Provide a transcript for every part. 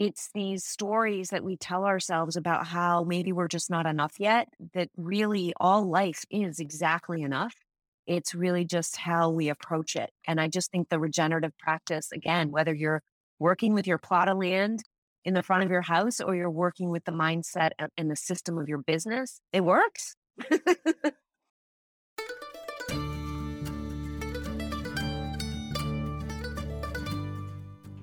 It's these stories that we tell ourselves about how maybe we're just not enough yet, that really all life is exactly enough. It's really just how we approach it. And I just think the regenerative practice, again, whether you're working with your plot of land in the front of your house or you're working with the mindset uh, and the system of your business, it works.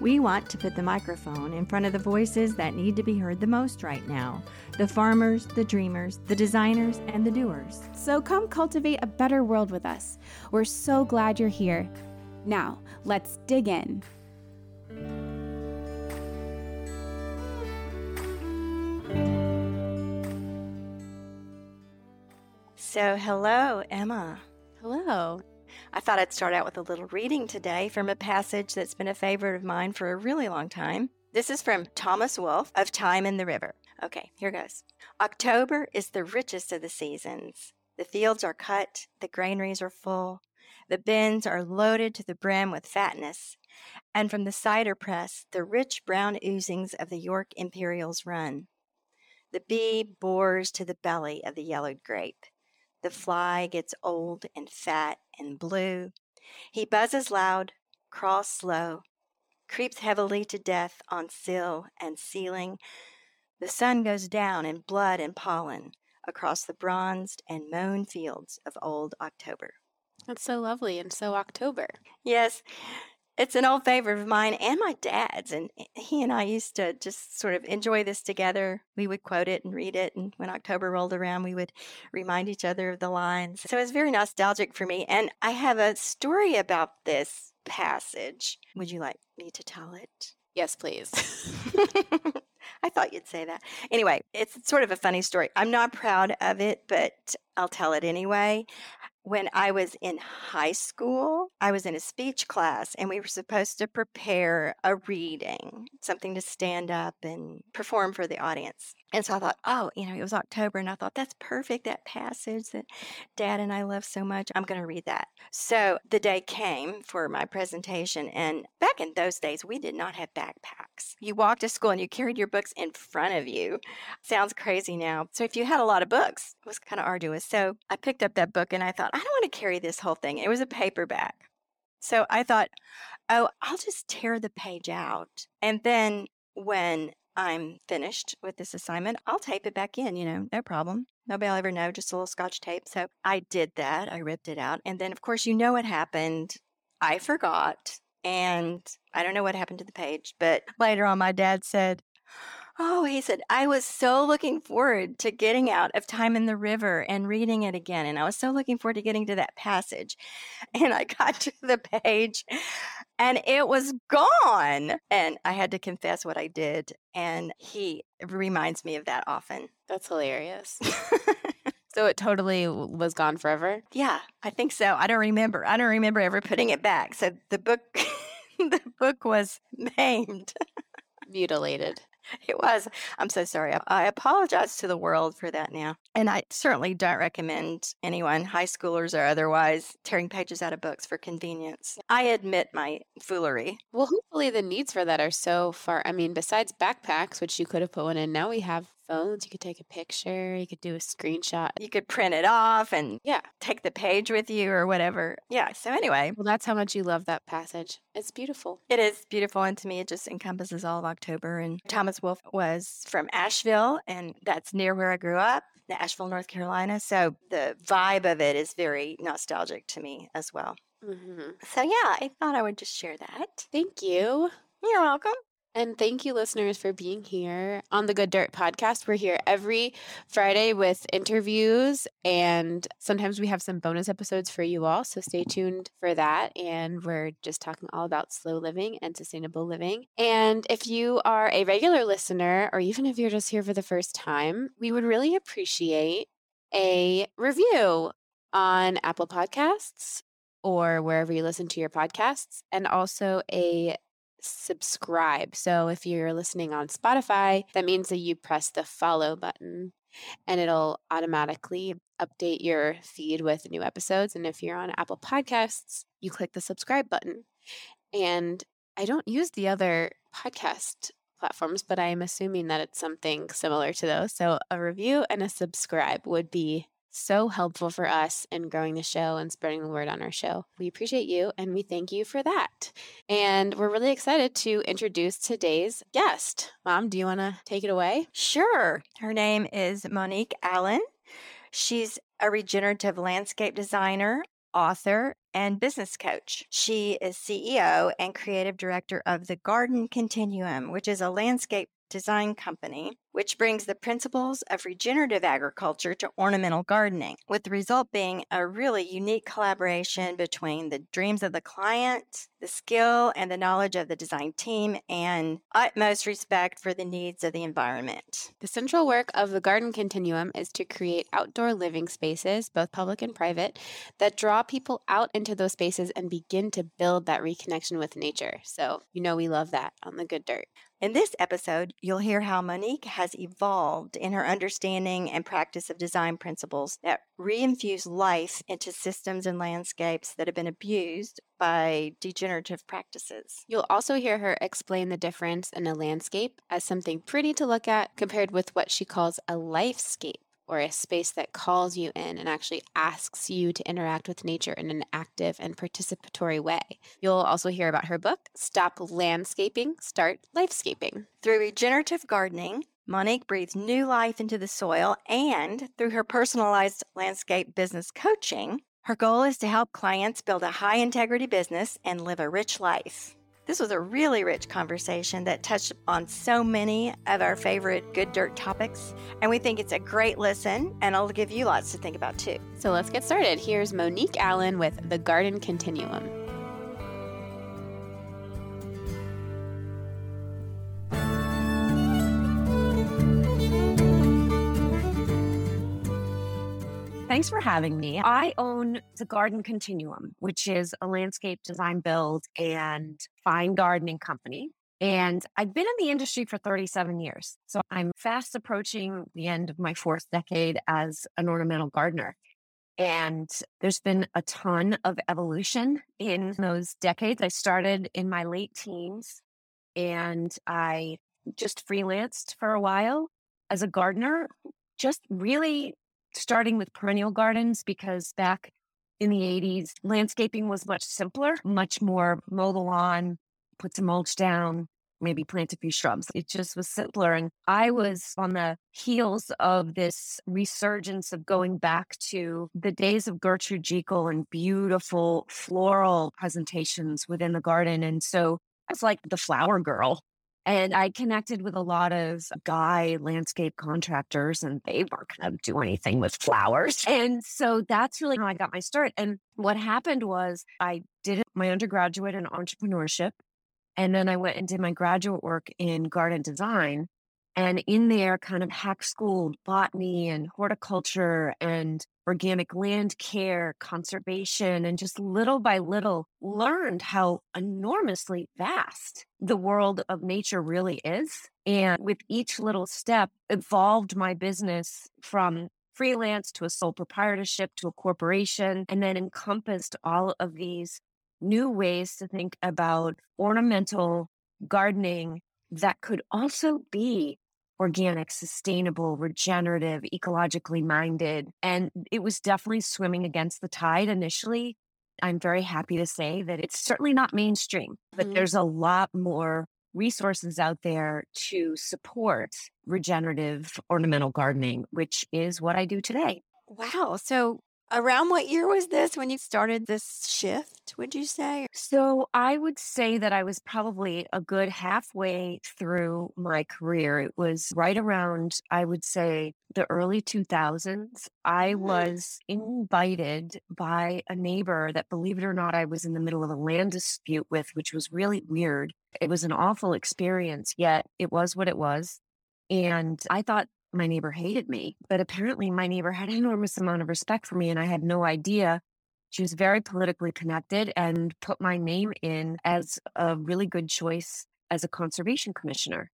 We want to put the microphone in front of the voices that need to be heard the most right now the farmers, the dreamers, the designers, and the doers. So come cultivate a better world with us. We're so glad you're here. Now, let's dig in. So, hello, Emma. Hello. I thought I'd start out with a little reading today from a passage that's been a favorite of mine for a really long time. This is from Thomas Wolfe of Time and the River. Okay, here goes. October is the richest of the seasons. The fields are cut, the granaries are full, the bins are loaded to the brim with fatness, and from the cider press, the rich brown oozings of the York Imperials run. The bee bores to the belly of the yellowed grape. The fly gets old and fat and blue. He buzzes loud, crawls slow, creeps heavily to death on sill and ceiling, the sun goes down in blood and pollen across the bronzed and mown fields of old October. That's so lovely and so October. Yes, it's an old favorite of mine and my dad's. And he and I used to just sort of enjoy this together. We would quote it and read it. And when October rolled around, we would remind each other of the lines. So it's very nostalgic for me. And I have a story about this passage. Would you like me to tell it? Yes, please. I thought you'd say that. Anyway, it's sort of a funny story. I'm not proud of it, but I'll tell it anyway. When I was in high school, I was in a speech class and we were supposed to prepare a reading, something to stand up and perform for the audience. And so I thought, oh, you know, it was October, and I thought, that's perfect, that passage that dad and I love so much. I'm going to read that. So the day came for my presentation. And back in those days, we did not have backpacks. You walked to school and you carried your books in front of you. Sounds crazy now. So if you had a lot of books, it was kind of arduous. So I picked up that book and I thought, I don't want to carry this whole thing. It was a paperback. So I thought, oh, I'll just tear the page out. And then when I'm finished with this assignment, I'll tape it back in, you know, no problem. Nobody will ever know, just a little scotch tape. So I did that. I ripped it out. And then, of course, you know what happened. I forgot. And I don't know what happened to the page, but later on, my dad said, Oh, he said, I was so looking forward to getting out of Time and the River and reading it again. And I was so looking forward to getting to that passage. And I got to the page and it was gone. And I had to confess what I did. And he reminds me of that often. That's hilarious. so it totally was gone forever? Yeah, I think so. I don't remember. I don't remember ever putting it back. So the book the book was maimed. Mutilated. It was. I'm so sorry. I apologize to the world for that now. And I certainly don't recommend anyone, high schoolers or otherwise, tearing pages out of books for convenience. I admit my foolery. Well, hopefully the needs for that are so far. I mean, besides backpacks, which you could have put one in, now we have phones. You could take a picture, you could do a screenshot. You could print it off and yeah, take the page with you or whatever. Yeah. So anyway, well, that's how much you love that passage. It's beautiful. It is beautiful, and to me, it just encompasses all of October. And Thomas Wolfe was from Asheville, and that's near where I grew up, Asheville, North Carolina. So the vibe of it is very nostalgic to me as well. Mm-hmm. So yeah, I thought I would just share that. Thank you. You're welcome. And thank you, listeners, for being here on the Good Dirt podcast. We're here every Friday with interviews, and sometimes we have some bonus episodes for you all. So stay tuned for that. And we're just talking all about slow living and sustainable living. And if you are a regular listener, or even if you're just here for the first time, we would really appreciate a review on Apple Podcasts or wherever you listen to your podcasts, and also a subscribe. So if you're listening on Spotify, that means that you press the follow button and it'll automatically update your feed with new episodes. And if you're on Apple Podcasts, you click the subscribe button. And I don't use the other podcast platforms, but I am assuming that it's something similar to those. So a review and a subscribe would be so helpful for us in growing the show and spreading the word on our show. We appreciate you and we thank you for that. And we're really excited to introduce today's guest. Mom, do you want to take it away? Sure. Her name is Monique Allen. She's a regenerative landscape designer, author, and business coach. She is CEO and creative director of the Garden Continuum, which is a landscape design company, which brings the principles of regenerative agriculture to ornamental gardening, with the result being a really unique collaboration between the dreams of the client, the skill and the knowledge of the design team, and utmost respect for the needs of the environment. The central work of the Garden Continuum is to create outdoor living spaces, both public and private, that draw people out into those spaces and begin to build that reconnection with nature. So, you know, we love that on the good dirt. In this episode, you'll hear how Monique has evolved in her understanding and practice of design principles that reinfuse life into systems and landscapes that have been abused by degenerative practices. You'll also hear her explain the difference in a landscape as something pretty to look at compared with what she calls a lifescape or a space that calls you in and actually asks you to interact with nature in an active and participatory way. You'll also hear about her book, Stop Landscaping, Start Lifescaping. Through regenerative gardening, Monique breathes new life into the soil, and through her personalized landscape business coaching, her goal is to help clients build a high integrity business and live a rich life. This was a really rich conversation that touched on so many of our favorite good dirt topics, and we think it's a great listen and it'll give you lots to think about too. So let's get started. Here's Monique Allen with The Garden Continuum. Thanks for having me. I own the Garden Continuum, which is a landscape design build and fine gardening company. And I've been in the industry for 37 years. So I'm fast approaching the end of my fourth decade as an ornamental gardener. And there's been a ton of evolution in those decades. I started in my late teens and I just freelanced for a while as a gardener, just really starting with perennial gardens because back in the 80s, landscaping was much simpler, much more mow the lawn, put some mulch down, maybe plant a few shrubs. It just was simpler. And I was on the heels of this resurgence of going back to the days of Gertrude Jekyll and beautiful floral presentations within the garden. And so I was like the flower girl and I connected with a lot of guy landscape contractors, and they weren't going to do anything with flowers. And so that's really how I got my start. And what happened was I did my undergraduate in entrepreneurship. And then I went and did my graduate work in garden design. And in there, kind of hack schooled botany and horticulture and organic land care, conservation, and just little by little learned how enormously vast the world of nature really is. And with each little step, evolved my business from freelance to a sole proprietorship to a corporation, and then encompassed all of these new ways to think about ornamental gardening that could also be organic, sustainable, regenerative, ecologically minded. And it was definitely swimming against the tide initially. I'm very happy to say that it's certainly not mainstream, but mm-hmm. there's a lot more resources out there to support regenerative ornamental gardening, which is what I do today. Wow. So Around what year was this when you started this shift, would you say? So I would say that I was probably a good halfway through my career. It was right around, I would say, the early 2000s. I Mm. was invited by a neighbor that, believe it or not, I was in the middle of a land dispute with, which was really weird. It was an awful experience, yet it was what it was. And I thought my neighbor hated me, but apparently my neighbor had an enormous amount of respect for me, and I had no idea. She was very politically connected and put my name in as a really good choice as a conservation commissioner.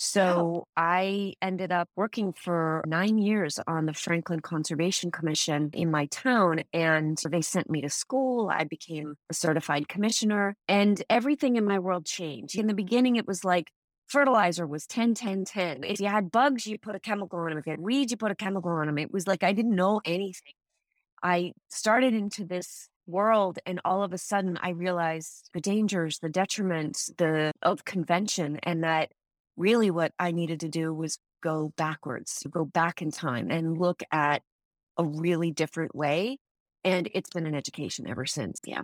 So I ended up working for nine years on the Franklin Conservation Commission in my town, and they sent me to school. I became a certified commissioner, and everything in my world changed. In the beginning, it was like, fertilizer was 10 10 10 if you had bugs you put a chemical on them if you had weeds you put a chemical on them it was like i didn't know anything. I started into this world and all of a sudden i realized the dangers the detriments the of convention and that really what i needed to do was go backwards go back in time and look at a really different way and it's been an education ever since. Yeah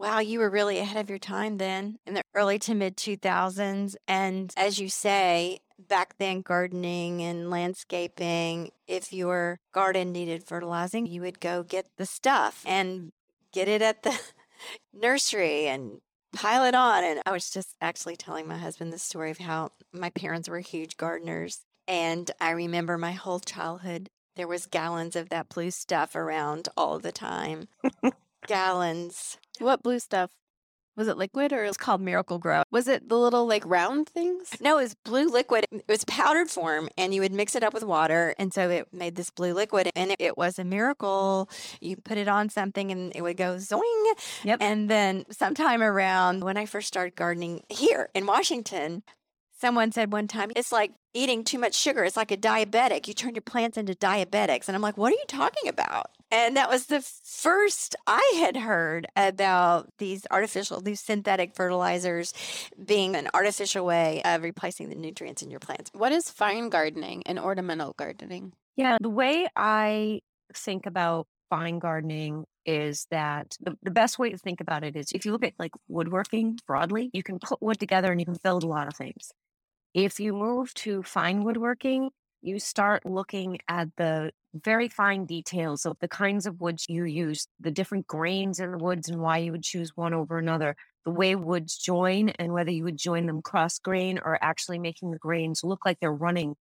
Wow, you were really ahead of your time then in the early to mid 2000s. And as you say, back then, gardening and landscaping, if your garden needed fertilizing, you would go get the stuff and get it at the nursery and pile it on. And I was just actually telling my husband the story of how my parents were huge gardeners. And I remember my whole childhood, there was gallons of that blue stuff around all the time. gallons. What blue stuff? Was it liquid or it was called Miracle-Gro. was it the little like round things? No, it was blue liquid. It was powdered form, and you would mix it up with water, and so it made this blue liquid. And it, it was a miracle. You put it on something, and it would go zoing. Yep. And then sometime around when I first started gardening here in Washington, someone said one time, "It's like eating too much sugar. It's like a diabetic. You turn your plants into diabetics." And I'm like, "What are you talking about?" And that was the first I had heard about these artificial, these synthetic fertilizers being an artificial way of replacing the nutrients in your plants. What is fine gardening and ornamental gardening? Yeah, the way I think about fine gardening is that the, the best way to think about it is if you look at like woodworking broadly, you can put wood together and you can build a lot of things. If you move to fine woodworking, you start looking at the very fine details of the kinds of woods you use, the different grains in the woods and why you would choose one over another, the way woods join and whether you would join them cross grain or actually making the grains look like they're running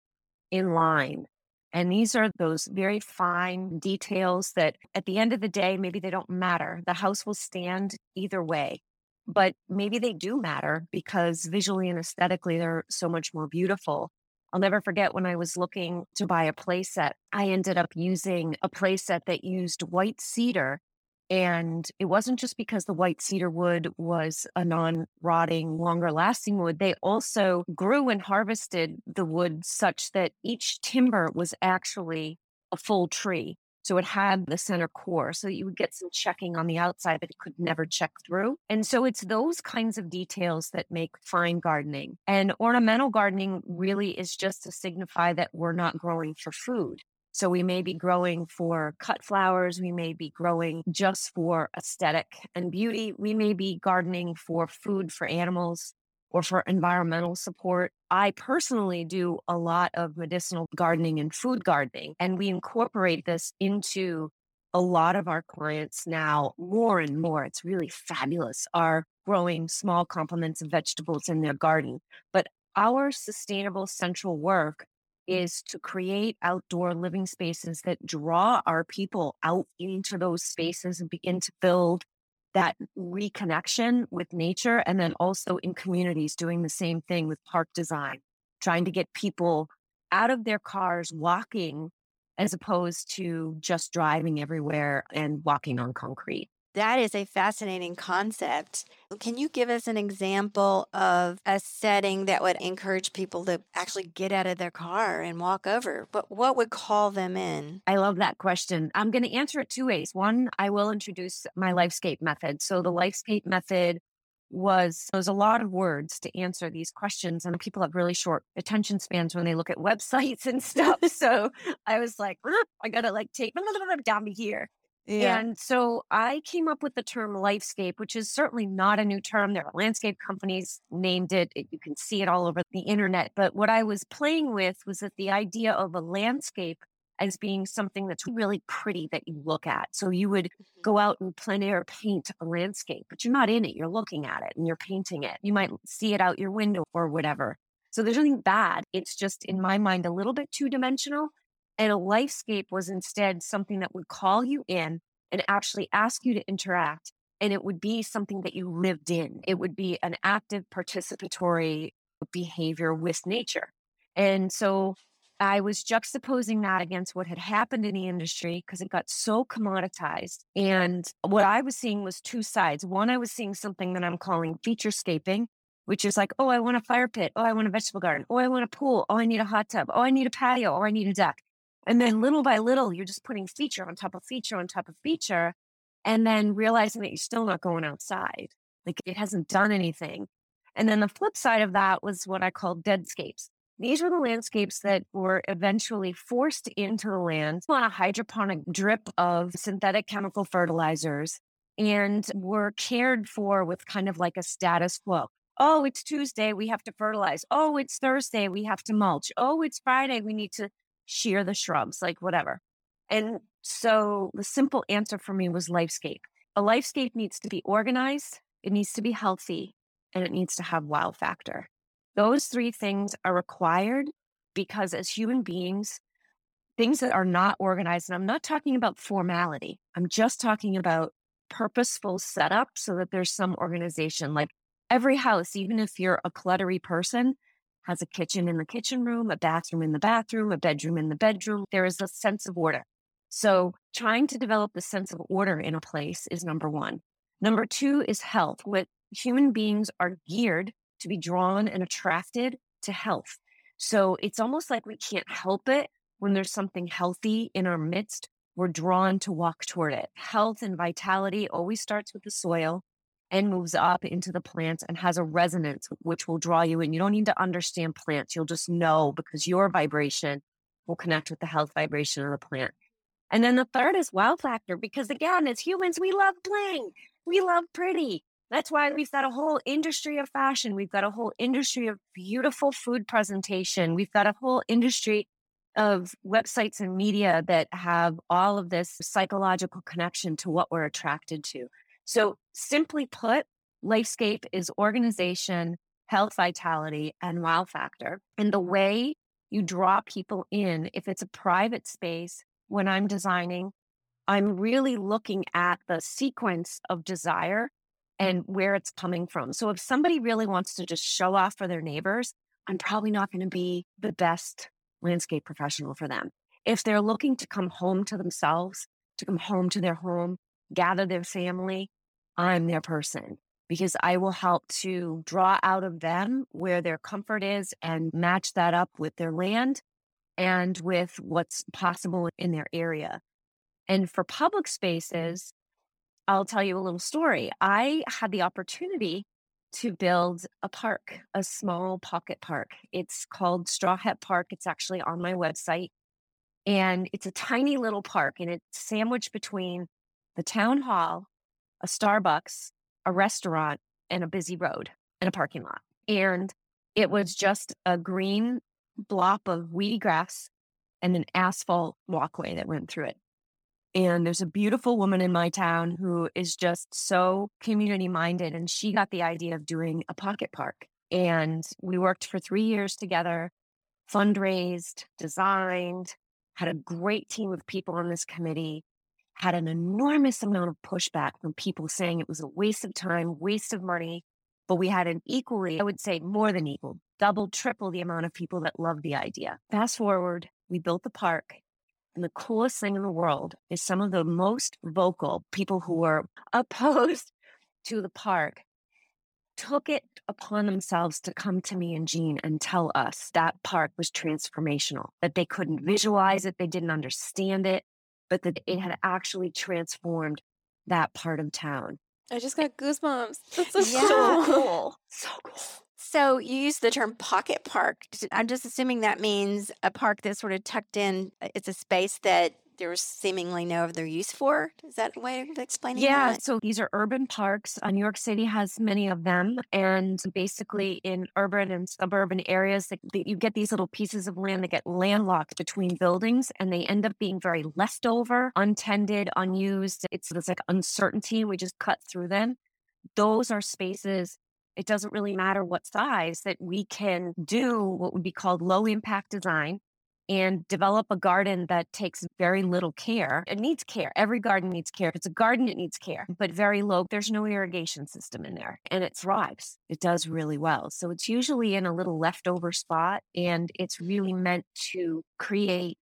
in line. And these are those very fine details that at the end of the day, maybe they don't matter. The house will stand either way, but maybe they do matter because visually and aesthetically, they're so much more beautiful. I'll never forget when I was looking to buy a playset, I ended up using a playset that used white cedar. And it wasn't just because the white cedar wood was a non rotting, longer lasting wood. They also grew and harvested the wood such that each timber was actually a full tree. So it had the center core. So you would get some checking on the outside, but it could never check through. And so it's those kinds of details that make fine gardening. And ornamental gardening really is just to signify that we're not growing for food. So we may be growing for cut flowers. We may be growing just for aesthetic and beauty. We may be gardening for food for animals or for environmental support. I personally do a lot of medicinal gardening and food gardening, and we incorporate this into a lot of our clients now more and more. It's really fabulous. Are growing small complements of vegetables in their garden. But our sustainable central work is to create outdoor living spaces that draw our people out into those spaces and begin to build that reconnection with nature. And then also in communities doing the same thing with park design, trying to get people out of their cars walking as opposed to just driving everywhere and walking on concrete. That is a fascinating concept. Can you give us an example of a setting that would encourage people to actually get out of their car and walk over? But what would call them in? I love that question. I'm going to answer it two ways. One, I will introduce my Lifescape method. So the Lifescape method was there's a lot of words to answer these questions and people have really short attention spans when they look at websites and stuff so i was like i gotta like take down to here Yeah. And so I came up with the term lifescape, which is certainly not a new term. There are landscape companies named it. it. You can see it all over the internet. But what I was playing with was that the idea of a landscape as being something that's really pretty that you look at. So you would mm-hmm. go out and plein air paint a landscape, but you're not in it. You're looking at it and you're painting it. You might see it out your window or whatever. So there's nothing bad. It's just, in my mind, a little bit two dimensional. And a lifescape was instead something that would call you in and actually ask you to interact. And it would be something that you lived in. It would be an active participatory behavior with nature. And so I was juxtaposing that against what had happened in the industry because it got so commoditized. And what I was seeing was two sides. One, I was seeing something that I'm calling featurescaping, which is like, oh, I want a fire pit. Oh, I want a vegetable garden. Oh, I want a pool. Oh, I need a hot tub. Oh, I need a patio. Oh, I need a deck. And then little by little, you're just putting feature on top of feature on top of feature, and then realizing that you're still not going outside. Like it hasn't done anything. And then the flip side of that was what I call deadscapes. These were the landscapes that were eventually forced into the land on a hydroponic drip of synthetic chemical fertilizers and were cared for with kind of like a status quo. Oh, it's Tuesday, we have to fertilize. Oh, it's Thursday, we have to mulch. Oh, it's Friday, we need to shear the shrubs, like whatever. And so the simple answer for me was lifescape. A lifescape needs to be organized, it needs to be healthy, and it needs to have wow factor. Those three things are required because as human beings, things that are not organized, and I'm not talking about formality, I'm just talking about purposeful setup so that there's some organization. Like every house, even if you're a cluttery person, has a kitchen in the kitchen room, a bathroom in the bathroom, a bedroom in the bedroom. There is a sense of order. So, trying to develop the sense of order in a place is number one. Number two is health. What human beings are geared to be drawn and attracted to health. So, it's almost like we can't help it when there's something healthy in our midst. We're drawn to walk toward it. Health and vitality always starts with the soil and moves up into the plants and has a resonance which will draw you in. You don't need to understand plants. You'll just know because your vibration will connect with the health vibration of the plant. And then the third is wow factor because again, as humans, we love bling. We love pretty. That's why we've got a whole industry of fashion. We've got a whole industry of beautiful food presentation. We've got a whole industry of websites and media that have all of this psychological connection to what we're attracted to. So, simply put, Lifescape is organization, health vitality, and wow factor. And the way you draw people in, if it's a private space, when I'm designing, I'm really looking at the sequence of desire and where it's coming from. So, if somebody really wants to just show off for their neighbors, I'm probably not going to be the best landscape professional for them. If they're looking to come home to themselves, to come home to their home, gather their family, I'm their person because I will help to draw out of them where their comfort is and match that up with their land and with what's possible in their area. And for public spaces, I'll tell you a little story. I had the opportunity to build a park, a small pocket park. It's called Straw Hat Park. It's actually on my website. And it's a tiny little park and it's sandwiched between the town hall a Starbucks, a restaurant, and a busy road and a parking lot. And it was just a green blop of weedy grass and an asphalt walkway that went through it. And there's a beautiful woman in my town who is just so community minded. And she got the idea of doing a pocket park. And we worked for three years together, fundraised, designed, had a great team of people on this committee had an enormous amount of pushback from people saying it was a waste of time, waste of money. But we had an equally, I would say more than equal, double, triple the amount of people that loved the idea. Fast forward, we built the park. And the coolest thing in the world is some of the most vocal people who were opposed to the park took it upon themselves to come to me and Jean and tell us that park was transformational, that they couldn't visualize it, they didn't understand it, but that it had actually transformed that part of town. I just got goosebumps. That's so, yeah. so cool. So cool. So you use the term pocket park. I'm just assuming that means a park that's sort of tucked in. Uh, it's a space that there was seemingly no other use for. Is that a way of explaining Yeah, that? so these are urban parks. Uh, New York City has many of them. And basically, in urban and suburban areas, that, that you get these little pieces of land that get landlocked between buildings and they end up being very leftover, untended, unused. It's, it's like uncertainty. We just cut through them. Those are spaces. It doesn't really matter what size that we can do what would be called low impact design and develop a garden that takes very little care. It needs care. Every garden needs care. If it's a garden, it needs care, but very low. There's no irrigation system in there and it thrives. It does really well. So it's usually in a little leftover spot and it's really meant to create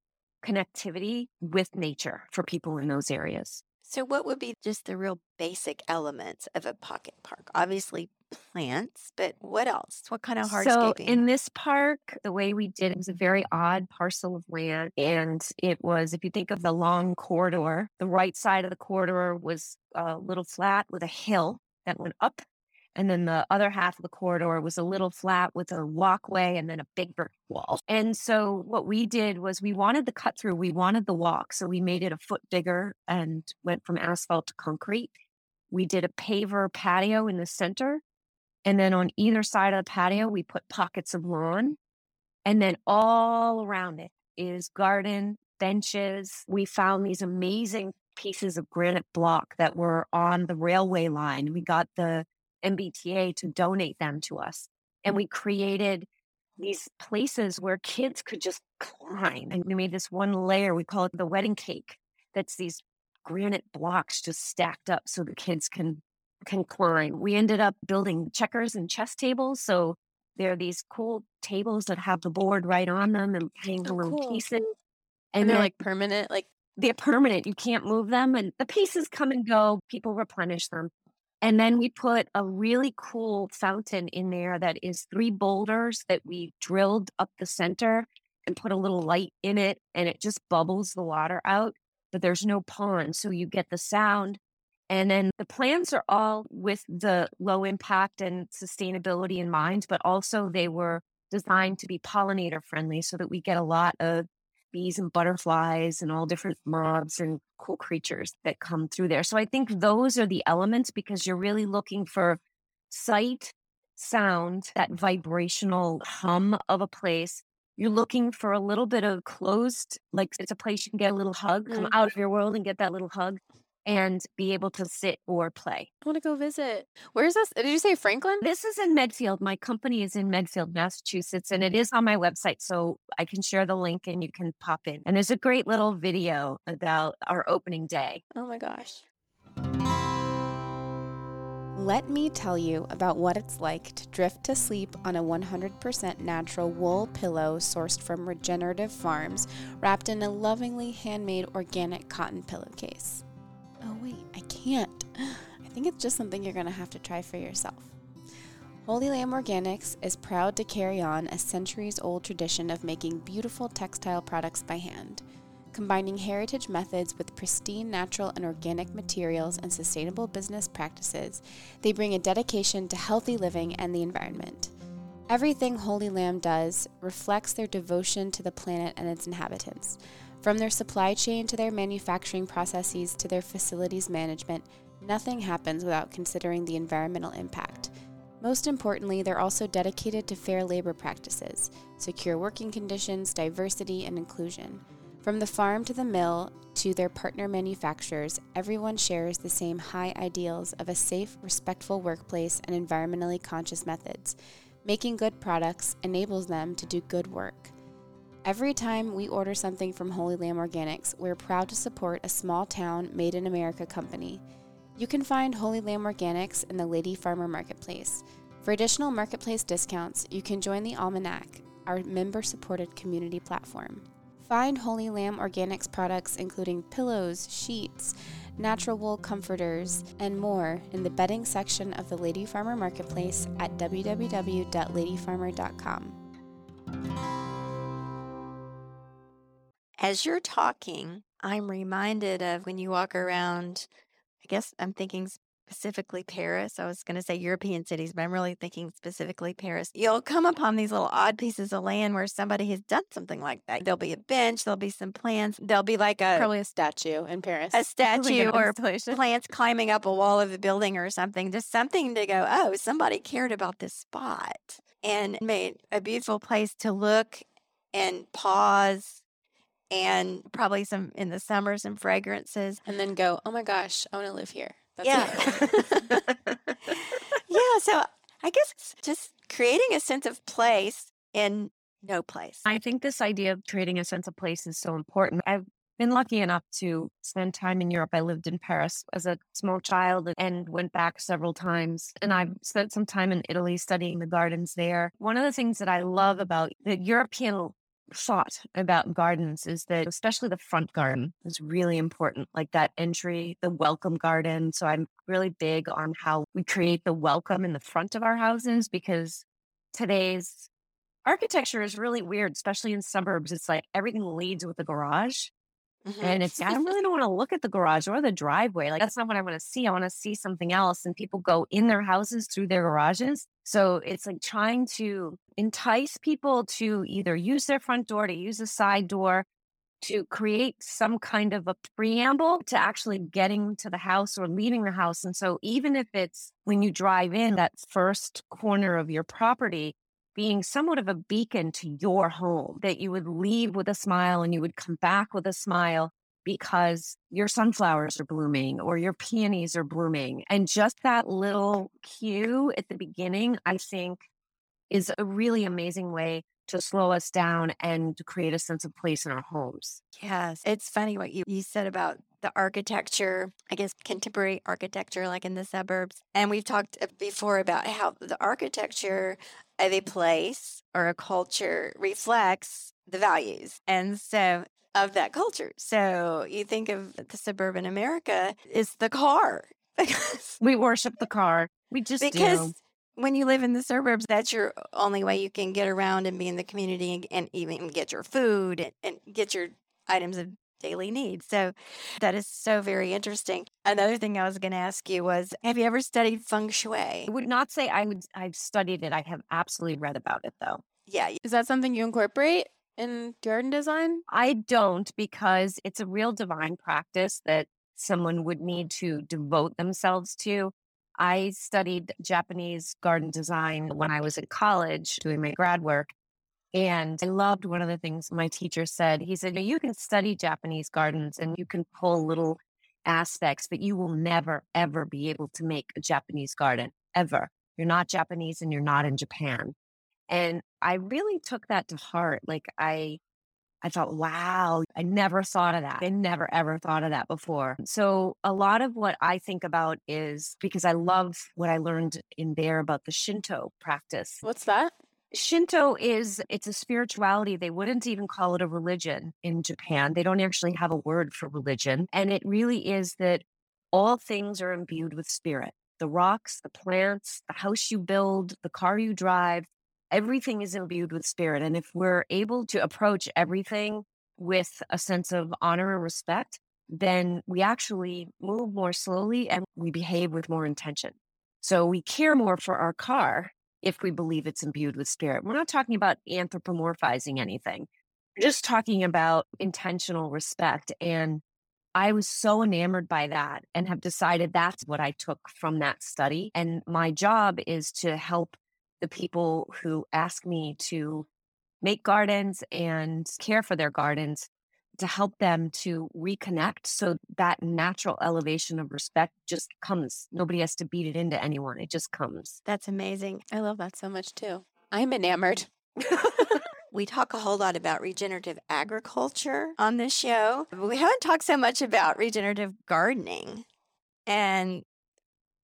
connectivity with nature for people in those areas. So, what would be just the real basic elements of a pocket park? Obviously, plants, but what else? What kind of So in this park, the way we did it was a very odd parcel of land. And it was, if you think of the long corridor, the right side of the corridor was a little flat with a hill that went up. And then the other half of the corridor was a little flat with a walkway and then a big brick wall. And so what we did was we wanted the cut through, we wanted the walk. So we made it a foot bigger and went from asphalt to concrete. We did a paver patio in the center. And then on either side of the patio, we put pockets of lawn. And then all around it is garden, benches. We found these amazing pieces of granite block that were on the railway line. We got the MBTA to donate them to us. And we created these places where kids could just climb. And we made this one layer, we call it the wedding cake. That's these granite blocks just stacked up so the kids can can climb. We ended up building checkers and chess tables. So there are these cool tables that have the board right on them and playing the Oh, little cool. pieces. And And they're like permanent, like they're permanent. You can't move them. And the pieces come and go. People replenish them. And then we put a really cool fountain in there that is three boulders that we drilled up the center and put a little light in it. And it just bubbles the water out, but there's no pond. So you get the sound. And then the plants are all with the low impact and sustainability in mind, but also they were designed to be pollinator friendly so that we get a lot of bees and butterflies and all different moths and cool creatures that come through there. So I think those are the elements because you're really looking for sight, sound, that vibrational hum of a place. You're looking for a little bit of closed, like it's a place you can get a little hug, come Mm. out of your world and get that little hug and be able to sit or play. I want to go visit. Where's this? Did you say Franklin? This is in Medfield. My company is in Medfield, Massachusetts, and it is on my website. So I can share the link and you can pop in. And there's a great little video about our opening day. Oh my gosh. Let me tell you about what it's like to drift to sleep on a 100% natural wool pillow sourced from regenerative farms, wrapped in a lovingly handmade organic cotton pillowcase. Oh, wait, I can't. I think it's just something you're going to have to try for yourself. Holy Lamb Organics is proud to carry on a centuries old tradition of making beautiful textile products by hand. Combining heritage methods with pristine natural and organic materials and sustainable business practices, they bring a dedication to healthy living and the environment. Everything Holy Lamb does reflects their devotion to the planet and its inhabitants. From their supply chain to their manufacturing processes to their facilities management, nothing happens without considering the environmental impact. Most importantly, they're also dedicated to fair labor practices, secure working conditions, diversity, and inclusion. From the farm to the mill to their partner manufacturers, everyone shares the same high ideals of a safe, respectful workplace and environmentally conscious methods. Making good products enables them to do good work. Every time we order something from Holy Lamb Organics, we're proud to support a small town made in America company. You can find Holy Lamb Organics in the Lady Farmer Marketplace. For additional marketplace discounts, you can join the Almanac, our member supported community platform. Find Holy Lamb Organics products including pillows, sheets, natural wool comforters, and more in the bedding section of the Lady Farmer Marketplace at www.ladyfarmer.com. As you're talking, I'm reminded of when you walk around, I guess I'm thinking specifically Paris. I was going to say European cities, but I'm really thinking specifically Paris. You'll come upon these little odd pieces of land where somebody has done something like that. There'll be a bench, there'll be some plants, there'll be like a Probably a statue in Paris. a statue or plants climbing up a wall of a building or something. Just something to go, oh, somebody cared about this spot and made a beautiful place to look and pause and probably some in the summer some fragrances. and then go, oh my gosh, I want to live here. That's Yeah. yeah, so I guess it's just creating a sense of place in no place. I think this idea of creating a sense of place is so important. I've been lucky enough to spend time in Europe. I lived in Paris as a small child and went back several times. And I've spent some time in Italy studying the gardens there. One of the things that I love about the European thought about gardens is that especially the front garden is really important like that entry the welcome garden. So i'm really big on how we create the welcome in the front of our houses because today's architecture is really weird especially in suburbs. It's like everything leads with a garage Mhm. and it's I really don't want to look at the garage or the driveway. Like that's not what I want to see. I want to see something else. And people go in their houses through their garages. So it's like trying to entice people to either use their front door, to use a side door, to create some kind of a preamble to actually getting to the house or leaving the house. And so even if it's when you drive in that first corner of your property, being somewhat of a beacon to your home, that you would leave with a smile and you would come back with a smile because your sunflowers are blooming or your peonies are blooming. And just that little cue at the beginning, I think, is a really amazing way to slow us down and to create a sense of place in our homes. Yes. It's funny what you, you said about the architecture, I guess contemporary architecture, like in the suburbs. And we've talked uh, before about how the architecture of a place or a culture reflects the values. And so, of that culture. So, you think of the suburban America is the car. because We worship the car. We just because do. When you live in the suburbs, that's your only way you can get around and be in the community and, and even get your food and, and get your items of daily needs. So that is so very interesting. Another thing I was going to ask you was Have you ever studied feng shui? I would not say I would. I've studied it. I have absolutely read about it though. Yeah. Is that something you incorporate in garden design? I don't because it's a real divine practice that someone would need to devote themselves to. I studied Japanese garden design when I was in college doing my grad work. And I loved one of the things my teacher said. He said, You can study Japanese gardens and you can pull little aspects, but you will never, ever be able to make a Japanese garden, ever. You're not Japanese and you're not in Japan. And I really took that to heart. Like, I, I thought, wow, I never thought of that. I never ever thought of that before. So, a lot of what I think about is because I love what I learned in there about the Shinto practice. What's that? Shinto is it's a spirituality. They wouldn't even call it a religion in Japan. They don't actually have a word for religion. And it really is that all things are imbued with spirit. The rocks, the plants, the house you build, the car you drive, everything is imbued with spirit. And if we're able to approach everything with a sense of honor and respect, then we actually move more slowly and we behave with more intention. So we care more for our car if we believe it's imbued with spirit. We're not talking about anthropomorphizing anything. We're just talking about intentional respect. And I was so enamored by that and have decided that's what I took from that study. And my job is to help the people who ask me to make gardens and care for their gardens to help them to reconnect so that natural elevation of respect just comes. Nobody has to beat it into anyone. It just comes. That's amazing. I love that so much too. I'm enamored. We talk a whole lot about regenerative agriculture on this show. We haven't talked so much about regenerative gardening. And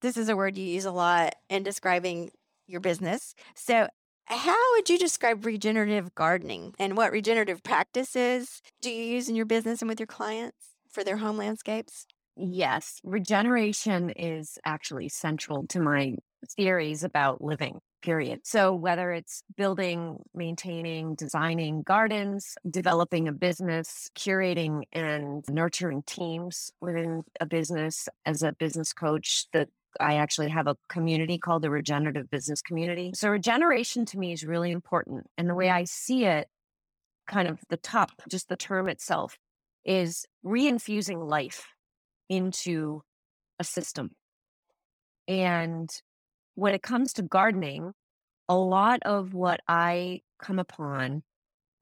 this is a word you use a lot in describing your business. So, how would you describe regenerative gardening and what regenerative practices do you use in your business and with your clients for their home landscapes? Yes, regeneration is actually central to my theories about living, period. So, whether it's building, maintaining, designing gardens, developing a business, curating and nurturing teams within a business as a business coach, the I actually have a community called the Regenerative Business Community. So, regeneration to me is really important. And the way I see it, kind of the top, just the term itself, is reinfusing life into a system. And when it comes to gardening, a lot of what I come upon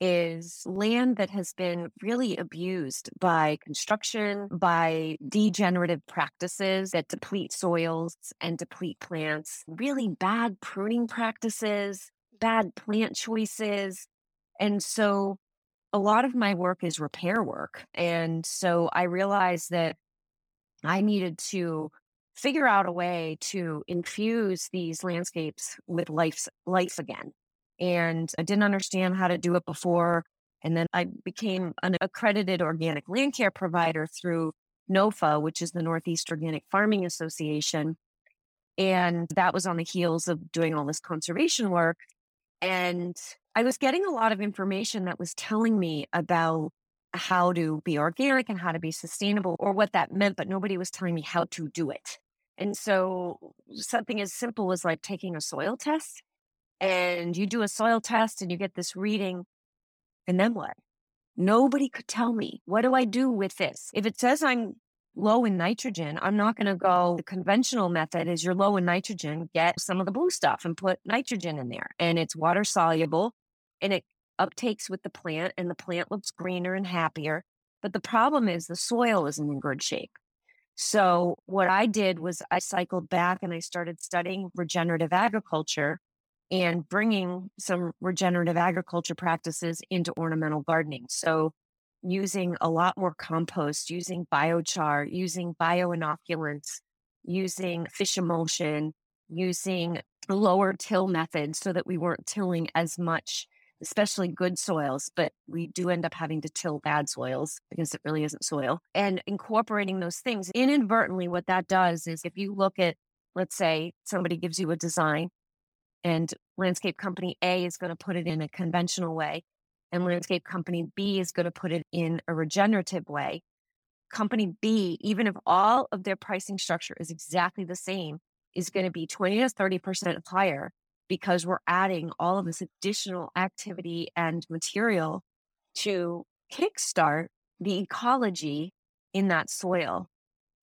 is land that has been really abused by construction, by degenerative practices that deplete soils and deplete plants, really bad pruning practices, bad plant choices. And so a lot of my work is repair work. And so I realized that I needed to figure out a way to infuse these landscapes with life, life again and I didn't understand how to do it before. And then I became an accredited organic land care provider through NOFA, which is the Northeast Organic Farming Association. And that was on the heels of doing all this conservation work. And I was getting a lot of information that was telling me about how to be organic and how to be sustainable or what that meant, but nobody was telling me how to do it. And so something as simple as like taking a soil test and you do a soil test and you get this reading. And then what? Nobody could tell me, what do I do with this? If it says I'm low in nitrogen, I'm not going to go. The conventional method is you're low in nitrogen, get some of the blue stuff and put nitrogen in there. And it's water soluble and it uptakes with the plant, and the plant looks greener and happier. But the problem is the soil isn't in good shape. So, what I did was I cycled back and I started studying regenerative agriculture and bringing some regenerative agriculture practices into ornamental gardening. So, using a lot more compost, using biochar, using bioinoculants, using fish emulsion, using lower till methods so that we weren't tilling as much, especially good soils, but we do end up having to till bad soils because it really isn't soil. And incorporating those things inadvertently, what that does is if you look at, let's say somebody gives you a design and landscape company A is going to put it in a conventional way, and landscape company B is going to put it in a regenerative way. Company B, even if all of their pricing structure is exactly the same, is going to be 20 to 30% higher because we're adding all of this additional activity and material to kickstart the ecology in that soil.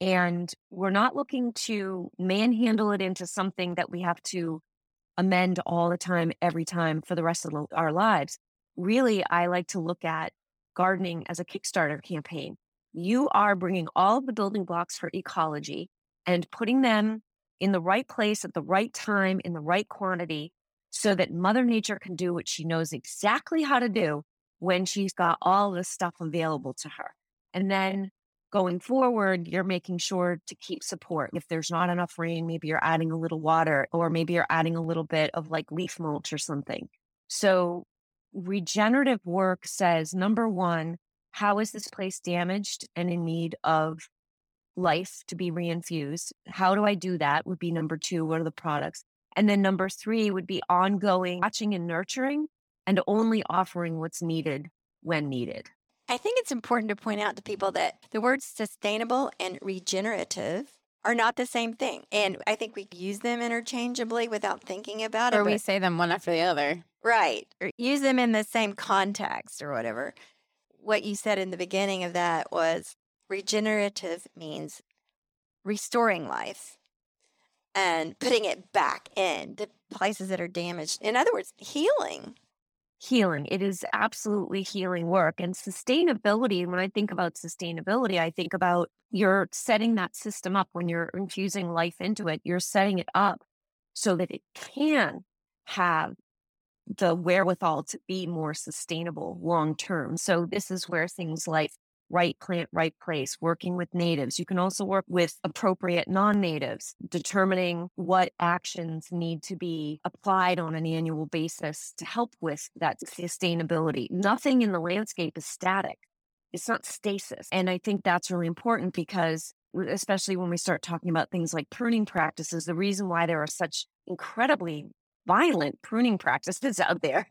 And we're not looking to manhandle it into something that we have to amend all the time, every time for the rest of our lives. Really, I like to look at gardening as a Kickstarter campaign. You are bringing all of the building blocks for ecology and putting them in the right place at the right time in the right quantity so that Mother Nature can do what she knows exactly how to do when she's got all this stuff available to her. And then going forward, you're making sure to keep support. If there's not enough rain, maybe you're adding a little water, or maybe you're adding a little bit of like leaf mulch or something. So, regenerative work says number one, how is this place damaged and in need of life to be reinfused? How do I do that? Would be number two. What are the products? And then number three would be ongoing watching and nurturing and only offering what's needed when needed. I think it's important to point out to people that the words sustainable and regenerative are not the same thing. And I think we use them interchangeably without thinking about or it. Or we say them one after the other. Right. Or use them in the same context or whatever. What you said in the beginning of that was regenerative means restoring life and putting it back in the places that are damaged. In other words, healing healing. It is absolutely healing work. And sustainability, when I think about sustainability, I think about you're setting that system up when you're infusing life into it, you're setting it up so that it can have the wherewithal to be more sustainable long term. So, this is where things like right plant, right place, working with natives. You can also work with appropriate non natives, determining what actions need to be applied on an annual basis to help with that sustainability. Nothing in the landscape is static, it's not stasis. And I think that's really important because. Especially when we start talking about things like pruning practices, the reason why there are such incredibly violent pruning practices out there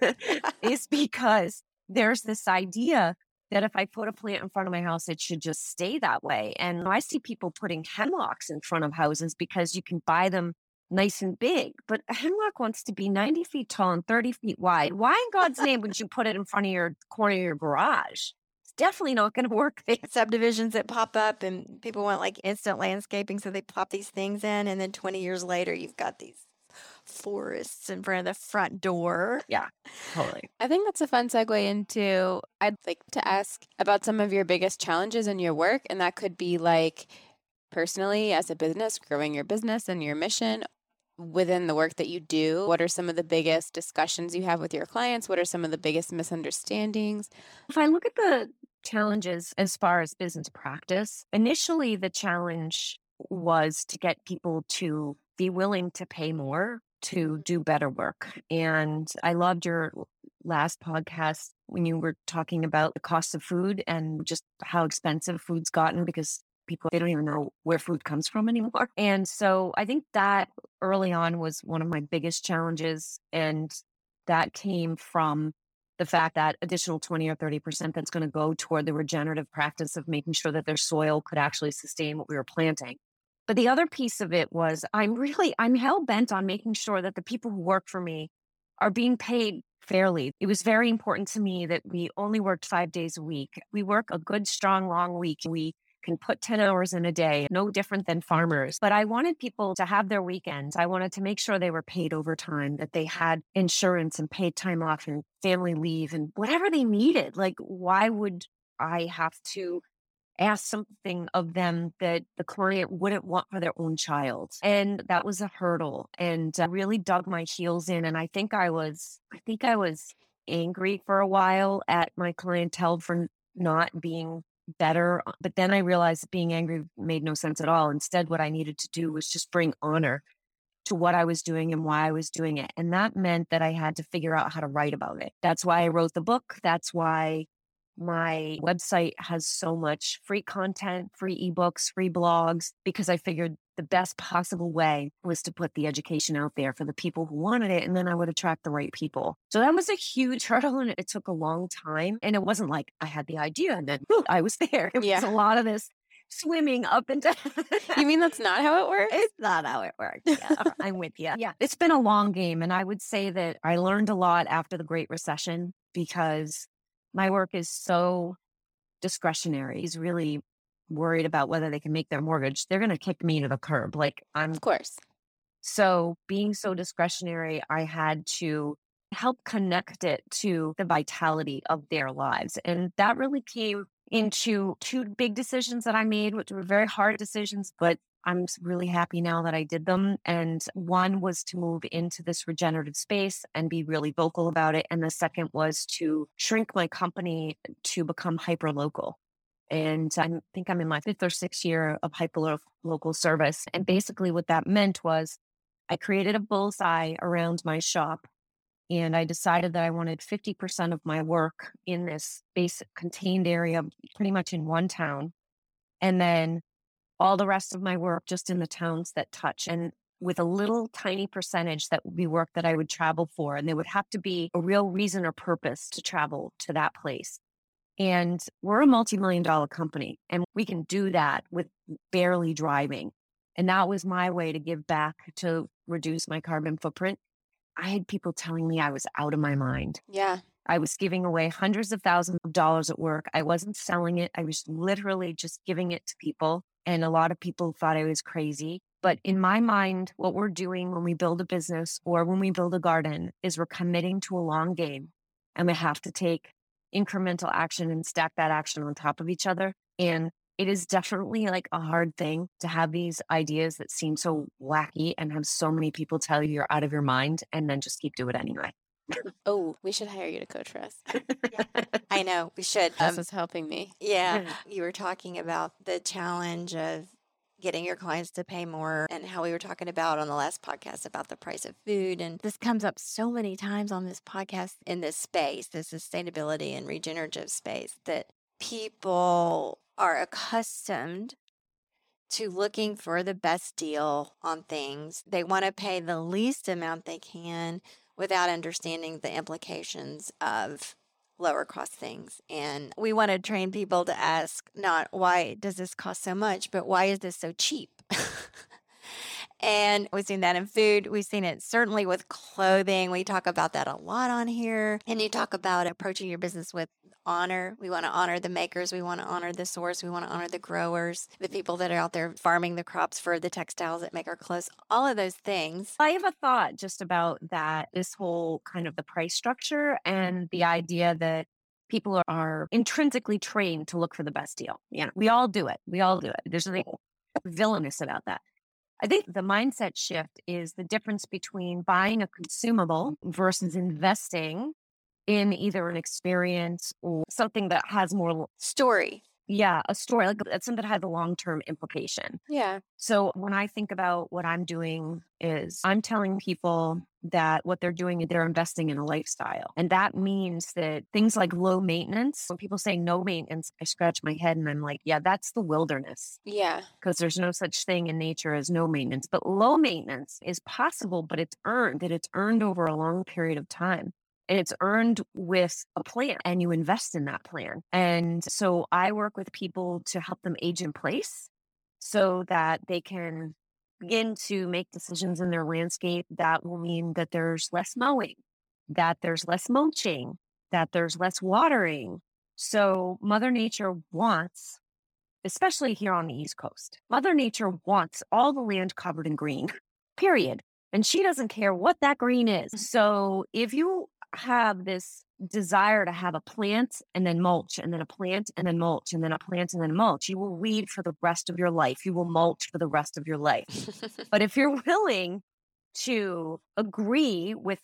is because there's this idea that if I put a plant in front of my house, it should just stay that way. And I see people putting hemlocks in front of houses because you can buy them nice and big, but a hemlock wants to be 90 feet tall and 30 feet wide. Why in God's name would you put it in front of your corner of your garage? It's definitely not going to work there. Subdivisions that pop up and people want like instant landscaping, so they plop these things in, and then 20 years later, you've got these forests in front of the front door. Yeah, totally. I think that's a fun segue into I'd like to ask about some of your biggest challenges in your work. And that could be like personally as a business, growing your business and your mission within the work that you do. What are some of the biggest discussions you have with your clients? What are some of the biggest misunderstandings? If I look at the challenges as far as business practice, initially the challenge was to get people to be willing to pay more to do better work. And I loved your last podcast when you were talking about the cost of food and just how expensive food's gotten because people they don't even know where food comes from anymore. And so I think that early on was one of my biggest challenges and that came from the fact that additional 20 or 30% that's going to go toward the regenerative practice of making sure that their soil could actually sustain what we were planting. But the other piece of it was I'm really, I'm hell bent on making sure that the people who work for me are being paid fairly. It was very important to me that we only worked five days a week. We work a good, strong, long week. We can put 10 hours in a day, no different than farmers. But I wanted people to have their weekends. I wanted to make sure they were paid overtime, that they had insurance and paid time off and family leave and whatever they needed. Like, why would I have to ask something of them that the client wouldn't want for their own child. And that was a hurdle and I really dug my heels in. And I think I was, I think I was angry for a while at my clientele for not being better. Uh, but then I realized being angry made no sense at all. Instead, what I needed to do was just bring honor to what I was doing and why I was doing it. And that meant that I had to figure out how to write about it. That's why I wrote the book. That's why my website has so much free content, free ebooks, free blogs, because I figured the best possible way was to put the education out there for the people who wanted it. And then I would attract the right people. So that was a huge hurdle and it took a long time. And it wasn't like I had the idea and then whew, I was there. It yeah. was a lot of this swimming up and down. you mean that's not how it works? It's not how it works. Yeah, I'm with you. Yeah. It's been a long game. And I would say that I learned a lot after the Great Recession because my work is so discretionary. He's really worried about whether they can make their mortgage. They're going to kick me to the curb. Like I'm, of course. So being so discretionary, I had to help connect it to the vitality of their lives. And that really came into two big decisions that I made, which were very hard decisions, but I'm really happy now that I did them. And one was to move into this regenerative space and be really vocal about it. And the second was to shrink my company to become hyper local. And I think I'm in my fifth or sixth year of hyper local service. And basically, what that meant was I created a bullseye around my shop. And I decided that I wanted 50% of my work in this basic contained area, pretty much in one town. And then all the rest of my work just in the towns that touch and with a little tiny percentage that would be work that I would travel for. And there would have to be a real reason or purpose to travel to that place. And we're a multi million dollar company and we can do that with barely driving. And that was my way to give back to reduce my carbon footprint. I had people telling me I was out of my mind. Yeah. I was giving away hundreds of thousands of dollars at work. I wasn't selling it. I was literally just giving it to people. And a lot of people thought I was crazy. But in my mind, what we're doing when we build a business or when we build a garden is we're committing to a long game and we have to take incremental action and stack that action on top of each other. And it is definitely like a hard thing to have these ideas that seem so wacky and have so many people tell you you're out of your mind and then just keep doing it anyway. Oh, we should hire you to coach for us. I know we should. This um, is helping me. Yeah, you were talking about the challenge of getting your clients to pay more and how we were talking about on the last podcast about the price of food. And this comes up so many times on this podcast in this space, the sustainability and regenerative space, that people are accustomed to looking for the best deal on things. They want to pay the least amount they can without understanding the implications of lower cost things. And we want to train people to ask not why does this cost so much, but why is this so cheap? and we've seen that in food. We've seen it certainly with clothing. We talk about that a lot on here. And you talk about approaching your business with honor. We want to honor the makers. We want to honor the source. We want to honor the growers, the people that are out there farming the crops for the textiles that make our clothes, all of those things. I have a thought just about that this whole kind of the price structure and the idea that people are, are intrinsically trained to look for the best deal. Yeah, we all do it. We all do it. There's nothing oh. villainous about that. I think the mindset shift is the difference between buying a consumable versus investing in either an experience or something that has more story. Yeah, a story like that's something that has a long term implication. Yeah. So when I think about what I'm doing is I'm telling people that what they're doing is they're investing in a lifestyle. And that means that things like low maintenance, when people say no maintenance, I scratch my head and I'm like, yeah, that's the wilderness. Yeah. Because there's no such thing in nature as no maintenance. But low maintenance is possible, but it's earned, that it's earned over a long period of time and it's earned with a plan and you invest in that plan. And so I work with people to help them age in place so that they can begin to make decisions in their landscape that will mean that there's less mowing, that there's less mulching, that there's less watering. So Mother Nature wants, especially here on the East Coast, Mother Nature wants all the land covered in green, period. And she doesn't care what that green is. So if you have this desire to have a plant and then mulch and then a plant and then mulch and then a plant and then mulch, you will weed for the rest of your life. You will mulch for the rest of your life. but if you're willing to agree with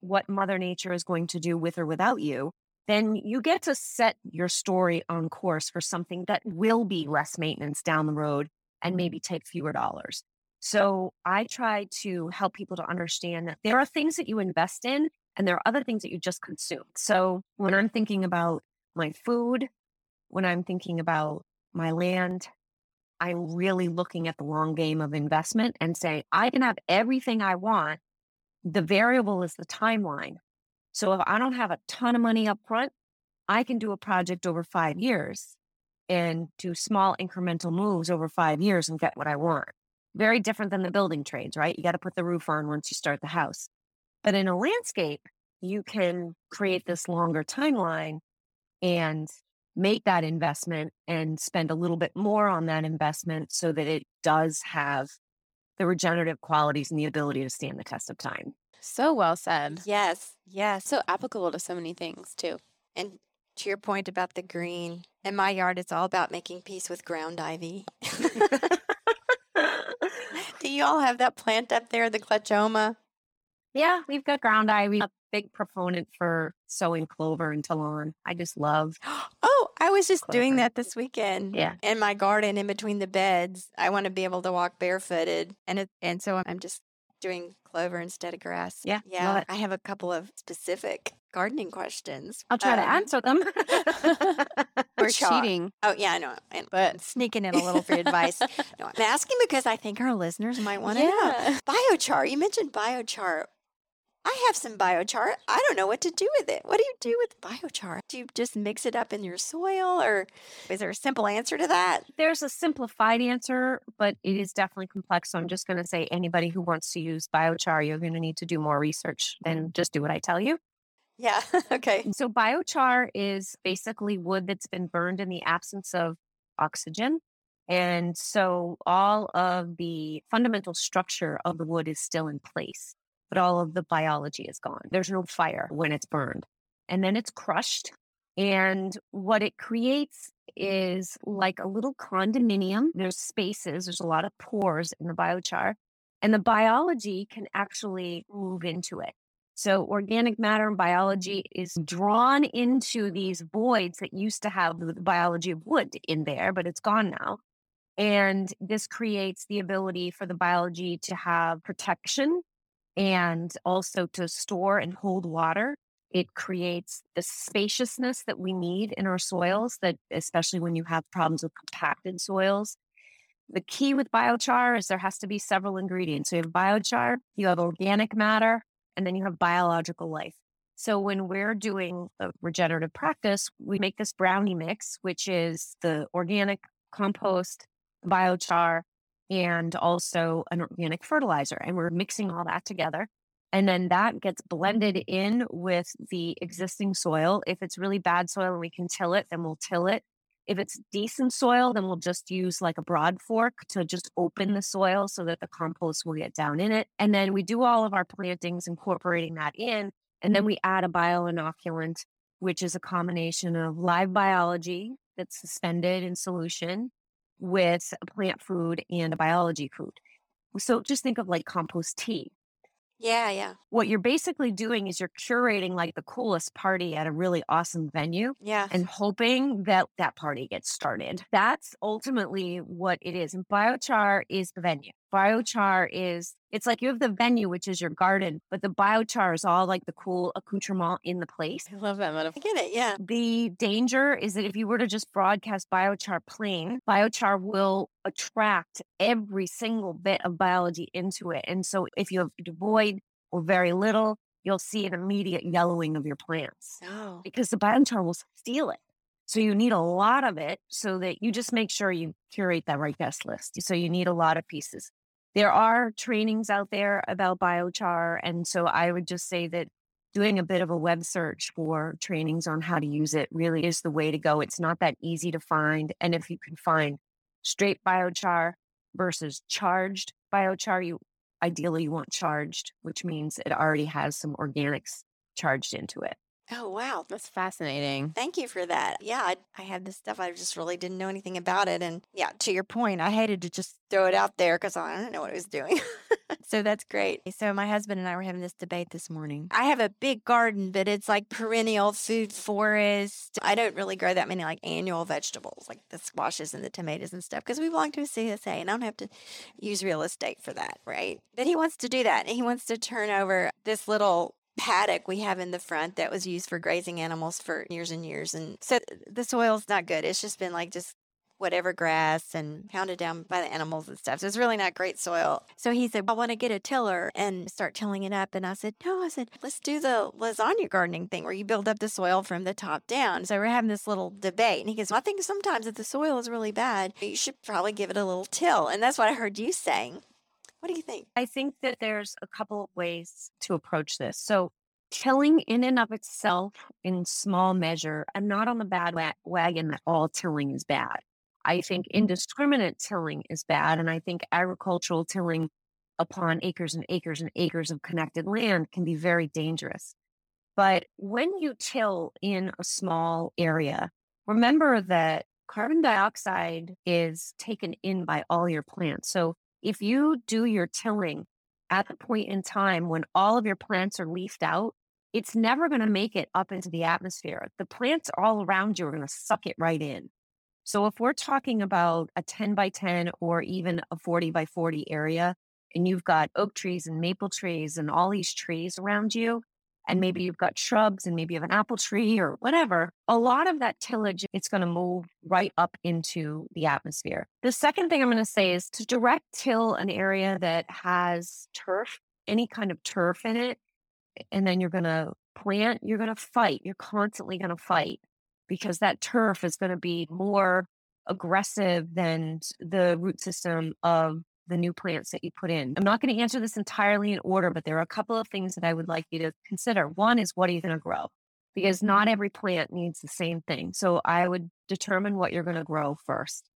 what Mother Nature is going to do with or without you, then you get to set your story on course for something that will be less maintenance down the road and maybe mm-hmm. take fewer dollars. So I try to help people to understand that there are things that you invest in and there are other things that you just consume. So when I'm thinking about my food, when I'm thinking about my land, I'm really looking at the long game of investment and saying, I can have everything I want. The variable is the timeline. So if I don't have a ton of money up front, I can do a project over five years and do small incremental moves over five years and get what I want. Very different than the building trades, right? You got to put the roof on once you start the house. But in a landscape, you can create this longer timeline and make that investment and spend a little bit more on that investment so that it does have the regenerative qualities and the ability to stand the test of time. So well said. Yes, Yeah. So applicable to so many things too. And to your point about the green, in my yard, it's all about making peace with ground ivy. Do you all have that plant up there, the Glechoma? Yeah, we've got ground ivy. A big proponent for sowing clover into lawn. I just love. Oh, I was just Clover. doing that this weekend. Yeah. In my garden, in between the beds, I want to be able to walk barefooted, and it, and so I'm just doing clover instead of grass. Yeah, yeah. I have a couple of specific gardening questions. I'll try to Um, answer them. We're cheating. Oh yeah, I know, and, but sneaking in a little free advice. No, I'm asking because I think our listeners might want to know. Yeah. Biochar. You mentioned biochar. I have some biochar. I don't know what to do with it. What do you do with biochar? Do you just mix it up in your soil, or is there a simple answer to that? There's a simplified answer, but it is definitely complex. So I'm just going to say anybody who wants to use biochar, you're going to need to do more research than just do what I tell you. Yeah. okay. So biochar is basically wood that's been burned in the absence of oxygen. And so all of the fundamental structure of the wood is still in place, but all of the biology is gone. There's no fire when it's burned. And then it's crushed. And what it creates is like a little condominium. There's spaces, there's a lot of pores in the biochar, and the biology can actually move into it. So organic matter and biology is drawn into these voids that used to have the biology of wood in there, but it's gone now. And this creates the ability for the biology to have protection and also to store and hold water. It creates the spaciousness that we need in our soils, that especially when you have problems with compacted soils. The key with biochar is there has to be several ingredients. So you have biochar, you have organic matter, and then you have biological life. So when we're doing a regenerative practice, we make this brownie mix, which is the organic compost, biochar, and also an organic fertilizer. And we're mixing all that together. And then that gets blended mm. in with the existing soil. If it's really bad soil and we can till it, then we'll till it. If it's decent soil, then we'll just use like a broad fork to just open the soil so that the compost will get down in it. And then we do all of our plantings incorporating that in. And then we add a bioinoculant, which is a combination of live biology that's suspended in solution with plant food and a biology food. So just think of like compost tea. Yeah, yeah. What you're basically doing is you're curating like the coolest party at a really awesome venue Yeah. and hoping that that party gets started. That's ultimately what it is. And biochar is the venue. Biochar is, it's like you have the venue, which is your garden, but the biochar is all like the cool accoutrement in the place. I love that I metaphor. get it. Yeah. The danger is that if you were to just broadcast biochar plain, biochar will attract every single bit of biology into it. And so if you have devoid or very little, you'll see an immediate yellowing of your plants Oh. because the biochar will steal it. So you need a lot of it so that you just make sure you curate that right guest list. So you need a lot of pieces. There are trainings out there about biochar. And so I would just say that doing a bit of a web search for trainings on how to use it really is the way to go. It's not that easy to find. And if you can find straight biochar versus charged biochar, you ideally you want charged, which means it already has some organics charged into it. Oh, wow. That's fascinating. Thank you for that. Yeah, I, I had this stuff. I just really didn't know anything about it. And yeah, to your point, I hated to just throw it out there because I didn't know what I was doing. so that's great. So my husband and I were having this debate this morning. I have a big garden, but it's like perennial food forest. I don't really grow that many like annual vegetables, like the squashes and the tomatoes and stuff, because we belong to a CSA and I don't have to use real estate for that, right? But he wants to do that. And he wants to turn over this little paddock we have in the front that was used for grazing animals for years and years. And so uh, the soil's not good. It's just been like just whatever grass and pounded down by the animals and stuff. So it's really not great soil. So he said, I want to get a tiller and start tilling it up. And I said, No, I said, let's do the lasagna gardening thing where you build up the soil from the top down. So we're having this little debate. And he goes, well, I think sometimes if the soil is really bad, you should probably give it a little till. And that's what I heard you saying. What do you think? I think that there's a couple of ways to approach this. So, tilling in and of itself in small measure, I'm not on the bad wa- wagon that all tilling is bad. I think mm. indiscriminate tilling is bad. And I think agricultural tilling upon acres and acres and acres of connected land can be very dangerous. But when you till in a small area, remember that carbon dioxide is taken in by all your plants. So if you do your tilling at the point in time when all of your plants are leafed out, it's never going to make it up into the atmosphere. The plants all around you are going to suck it right in. So if we're talking about a 10 by 10 or even a 40 by 40 area, and you've got oak trees and maple trees and all these trees around you, and maybe you've got shrubs and maybe you have an apple tree or whatever, a lot of that tillage, it's going to move right up into the atmosphere. The second thing I'm going to say is to direct till an area that has turf, any kind of turf in it, and then you're going to plant, you're going to fight. You're constantly going to fight because that turf is going to be more aggressive than the root system of the new plants that you put in. I'm not going to answer this entirely in order, but there are a couple of things that I would like you to consider. One is what are you going to grow? Because not every plant needs the same thing. So I would determine what you're going to grow first.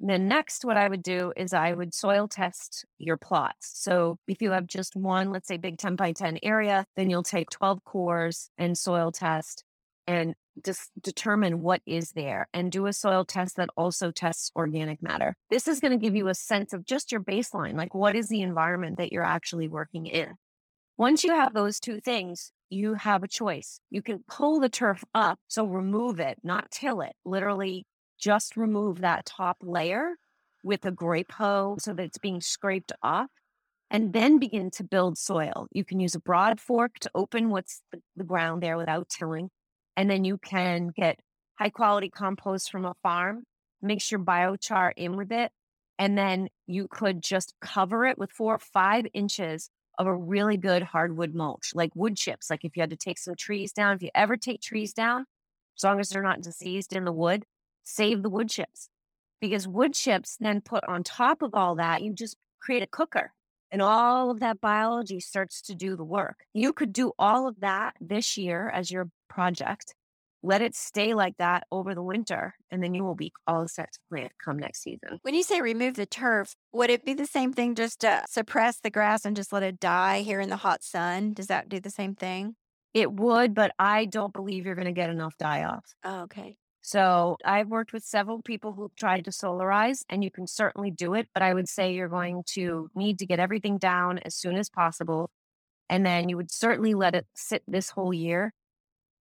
And then next, what I would do is I would soil test your plots. So if you have just one, let's say big 10 by 10 area, then you'll take 12 cores and soil test and just determine what is there and do a soil test that also tests organic matter. This is going to give you a sense of just your baseline, like what is the environment that you're actually working in. Once you have those two things, you have a choice. You can pull the turf up, so remove it, not till it, literally just remove that top layer with a grape hoe so that it's being scraped off and then begin to build soil. You can use a broad fork to open what's the, ground there without tilling. And then you can get high quality compost from a farm, mix your biochar in with it, and then you could just cover it with four or five inches of a really good hardwood mulch, like wood chips. Like if you had to take some trees down, if you ever take trees down, as long as they're not diseased in the wood, save the wood chips. Because wood chips then put on top of all that, you just create a cooker and all of that biology starts to do the work. You could do all of that this year as your project. Let it stay like that over the winter, and then you will be all set to plant come next season. When you say remove the turf, would it be the same thing just to suppress the grass and just let it die here in the hot sun? Does that do the same thing? It would, but I don't believe you're going to get enough die off. Oh, okay. So I've worked with several people who've tried to solarize, and you can certainly do it. But I would say you're going to need to get everything down as soon as possible. And then you would certainly let it sit this whole year.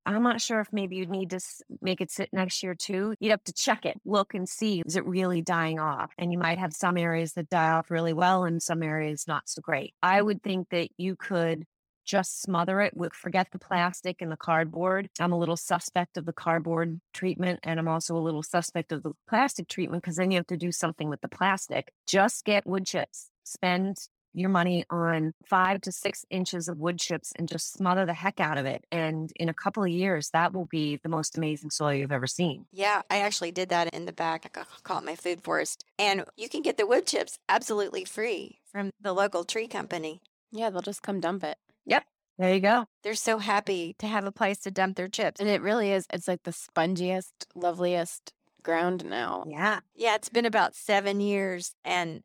I'm not sure if maybe you'd need to make it sit next year too. You'd have to check it, look and see, is it really dying off? And you might have some areas that die off really well and some areas not so great. I would think that you could just smother it with forget the plastic and the cardboard. I'm a little suspect of the cardboard treatment and I'm also a little suspect of the plastic treatment because then you have to do something with the plastic. Just get wood chips. Spend your money on five to six inches of wood chips and just smother the heck out of it. And in a couple of years, that will be the most amazing soil you've ever seen. Yeah, I actually did that in the back. I call it my food forest. And you can get the wood chips absolutely free from the local tree company. Yeah, they'll just come dump it. Yep. There you go. They're so happy to have a place to dump their chips. And it really is, it's like the spongiest, loveliest ground now. Yeah. Yeah, it's been about seven years and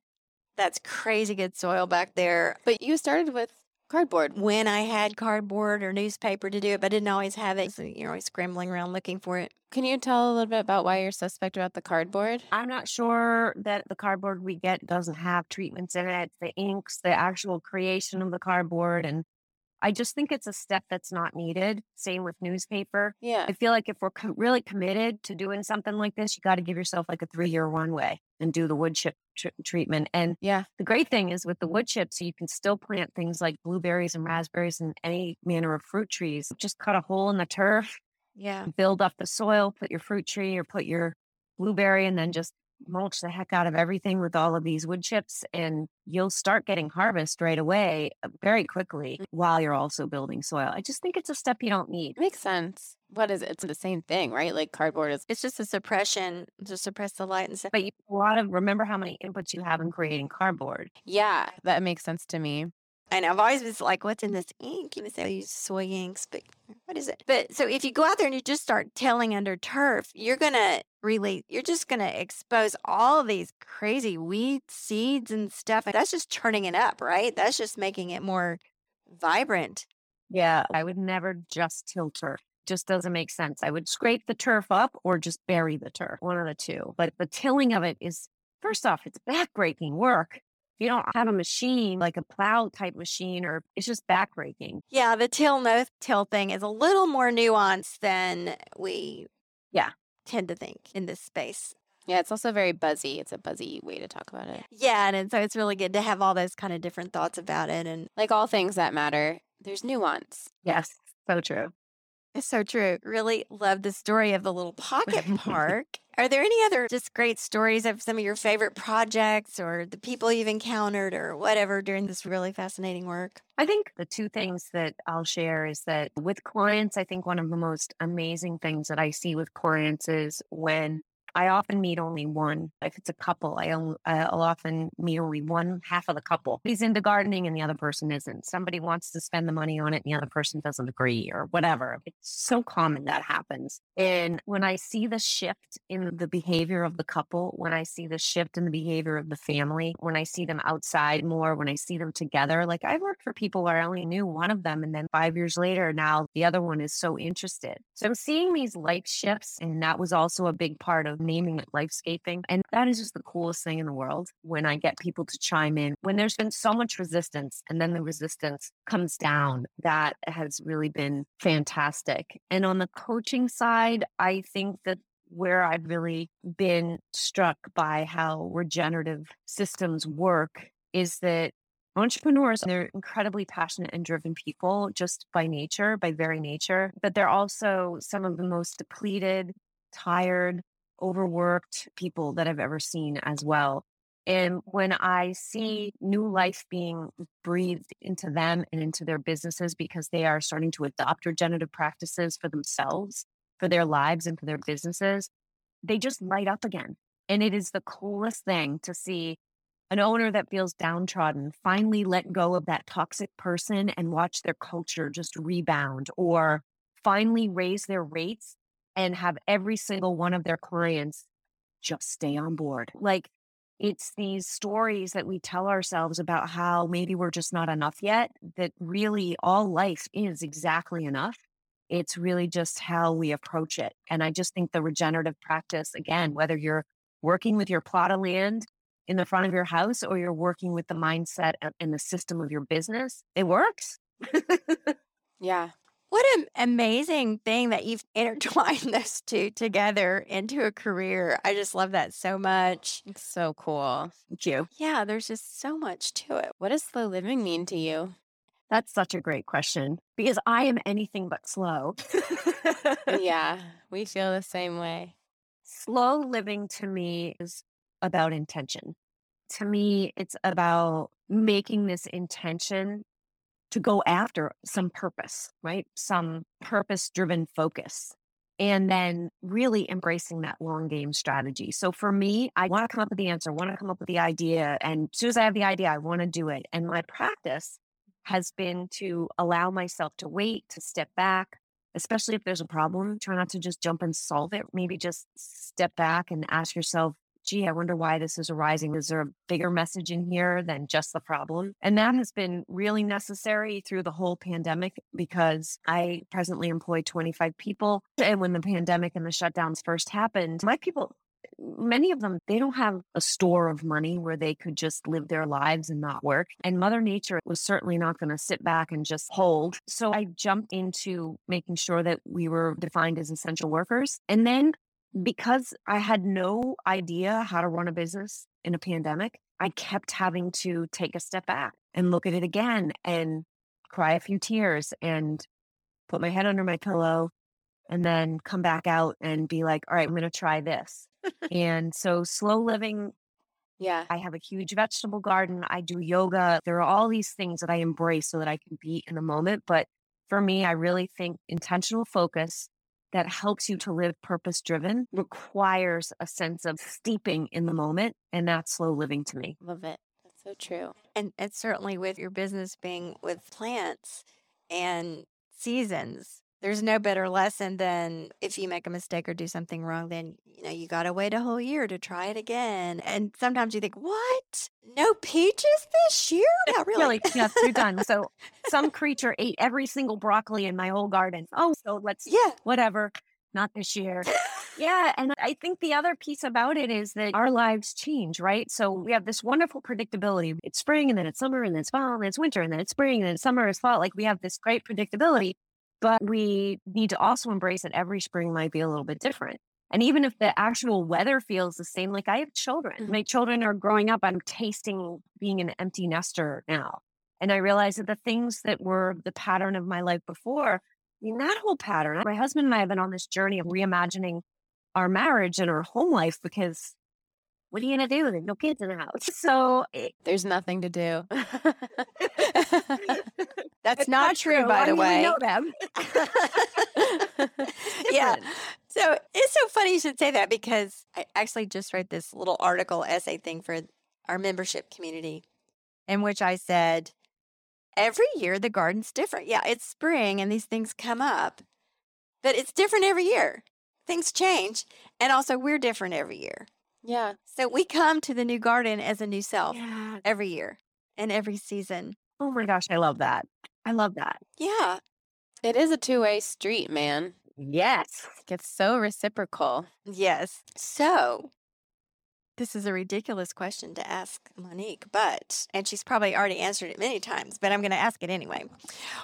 that's crazy good soil back there. But you started with cardboard. When I had cardboard or newspaper to do it, but I didn't always have it. So you're always scrambling around looking for it. Can you tell a little bit about why you're suspect about the cardboard? I'm not sure that the cardboard we get doesn't have treatments in it. The inks, the actual creation of the cardboard, and I just think it's a step that's not needed. Same with newspaper. Yeah. I feel like if we're co- really committed to doing something like this, you got to give yourself like a three year runway and do the wood chip tr- treatment. And yeah, the great thing is with the wood chips, you can still plant things like blueberries and raspberries and any manner of fruit trees. Just cut a hole in the turf. Yeah. Build up the soil, put your fruit tree or put your blueberry, and then just mulch the heck out of everything with all of these wood chips and you'll start getting harvest right away uh, very quickly mm. while you're also building soil. I just think it's a step you don't need. Makes sense. What is it? It's the same thing, right? Like cardboard is it's just a suppression to suppress the light and stuff. But you, a lot of remember how many inputs you have in creating cardboard. Yeah, that makes sense to me. And I've always been like, what's in this ink? You say I use soy inks, but what is it? But so if you go out there and you just start tilling under turf, you're gonna really you're just gonna expose all these crazy weed seeds and stuff. That's just turning it up, right? That's just making it more vibrant. Yeah. I would never just till turf. Just doesn't make sense. I would scrape the turf up or just bury the turf, one of the two. But the tilling of it is first off, it's backbreaking work you don't have a machine like a plow type machine or it's just backbreaking. Yeah, the till no till thing is a little more nuanced than we yeah tend to think in this space. Yeah, it's also very buzzy. It's a buzzy way to talk about it. Yeah, and, and so it's really good to have all those kind of different thoughts about it and like all things that matter, there's nuance. Yes, so true. It's so true. Really love the story of the little pocket park. Are there any other just great stories of some of your favorite projects or the people you've encountered or whatever during this really fascinating work? I think the two things that I'll share is that with clients, I think one of the most amazing things that I see with clients is when I often meet only one. If it's a couple, I will often meet only one half of the couple. He's into gardening and the other person isn't. Somebody wants to spend the money on it and the other person doesn't agree or whatever. It's so common that happens. And when I see the shift in the behavior of the couple, when I see the shift in the behavior of the family, when I see them outside more, when I see them together, like I've worked for people where I only knew one of them and then five years later, now the other one is so interested. So I'm seeing these life shifts. And that was also a big part of naming it lifescaping. And that is just the coolest thing in the world when I get people to chime in. When there's been so much resistance and then the resistance comes down, that has really been fantastic. And on the coaching side, I think that where I've really been struck by how regenerative systems work is that entrepreneurs they're incredibly passionate and driven people just by nature by very nature but they're also some of the most depleted tired overworked people that I've ever seen as well. And when I see new life being breathed into them and into their businesses because they are starting to adopt regenerative practices for themselves, for their lives, and for their businesses, they just light up again. And it is the coolest thing to see an owner that feels downtrodden finally let go of that toxic person and watch their culture just rebound or finally raise their rates and have every single one of their clients just stay on board. Like it's these stories that we tell ourselves about how maybe we're just not enough yet, that really all life is exactly enough. It's really just how we approach it. And I just think the regenerative practice, again, whether you're working with your plot of land in the front of your house or you're working with the mindset and the system of your business, it works. yeah. What an amazing thing that you've intertwined those two together into a career. I just love that so much. It's so cool. Thank you. Yeah, there's just so much to it. What does slow living mean to you? That's such a great question because I am anything but slow. yeah, we feel the same way. Slow living to me is about intention. To me, it's about making this intention to go after some purpose, right? Some purpose driven focus. And then really embracing that long game strategy. So for me, I want to come up with the answer, want to come up with the idea. And as soon as I have the idea, I want to do it. And my practice has been to allow myself to wait, to step back, especially if there's a problem. Try not to just jump and solve it. Maybe just step back and ask yourself, gee, I wonder why this is arising. Is there a bigger message in here than just the problem? And that has been really necessary through the whole pandemic because I presently employ 25 people. And when the pandemic and the shutdowns first happened, my people, many of them, they don't have a store of money where they could just live their lives and not work. And Mother Nature was certainly not going to sit back and just hold. So I jumped into making sure that we were defined as essential workers. And then because I had no idea how to run a business in a pandemic, I kept having to take a step back and look at it again and cry a few tears and put my head under my pillow and then come back out and be like, all right, I'm going to try this. and so slow living. Yeah. I have a huge vegetable garden. I do yoga. There are all these things that I embrace so that I can be in the moment. But for me, I really think intentional focus that helps you to live purpose driven requires a sense of steeping in the moment. And that's slow living to me. Love it. That's so true. And and certainly with your business being with plants and seasons, there's no better lesson than if you make a mistake or do something wrong, then you know you got to wait a whole year to try it again. And sometimes you think, "What? No peaches this year? Not really." really, yes, you're done. So some creature ate every single broccoli in my whole garden. Oh, so let's yeah, whatever. Not this year. yeah. And I think the other piece about it is that our lives change, right? So we have this wonderful predictability. It's spring and then it's summer and then it's fall and then it's winter and then it's spring and then it's summer, it's fall. Like we have this great predictability. But we need to also embrace that every spring might be a little bit different. And even if the actual weather feels the same, like I have children, Mhm. my children are growing up. I'm tasting being an empty nester now. And I realize that the things that were the pattern of my life before, I mean, that whole pattern, my husband and I have been on this journey of reimagining our marriage and our home life because what are you going to do? There's no kids in the house. So it, There's nothing to do. that's it's not, true, by the way. know them. yeah. So it's so funny you should say that because I actually just wrote this little article essay thing for our membership community in which I said, every year the garden's different. Yeah, it's spring and these things come up, but it's different every year. Things change. And also, we're different every year. yeah. So we come to the new garden as a new self Yeah. every year and every season. Oh my gosh, I love that. I love that. Yeah. It is a two way street, man. Yes. It's so reciprocal. Yes. So, this is a ridiculous question to ask Monique, but, and she's probably already answered it many times, but I'm going to ask it anyway.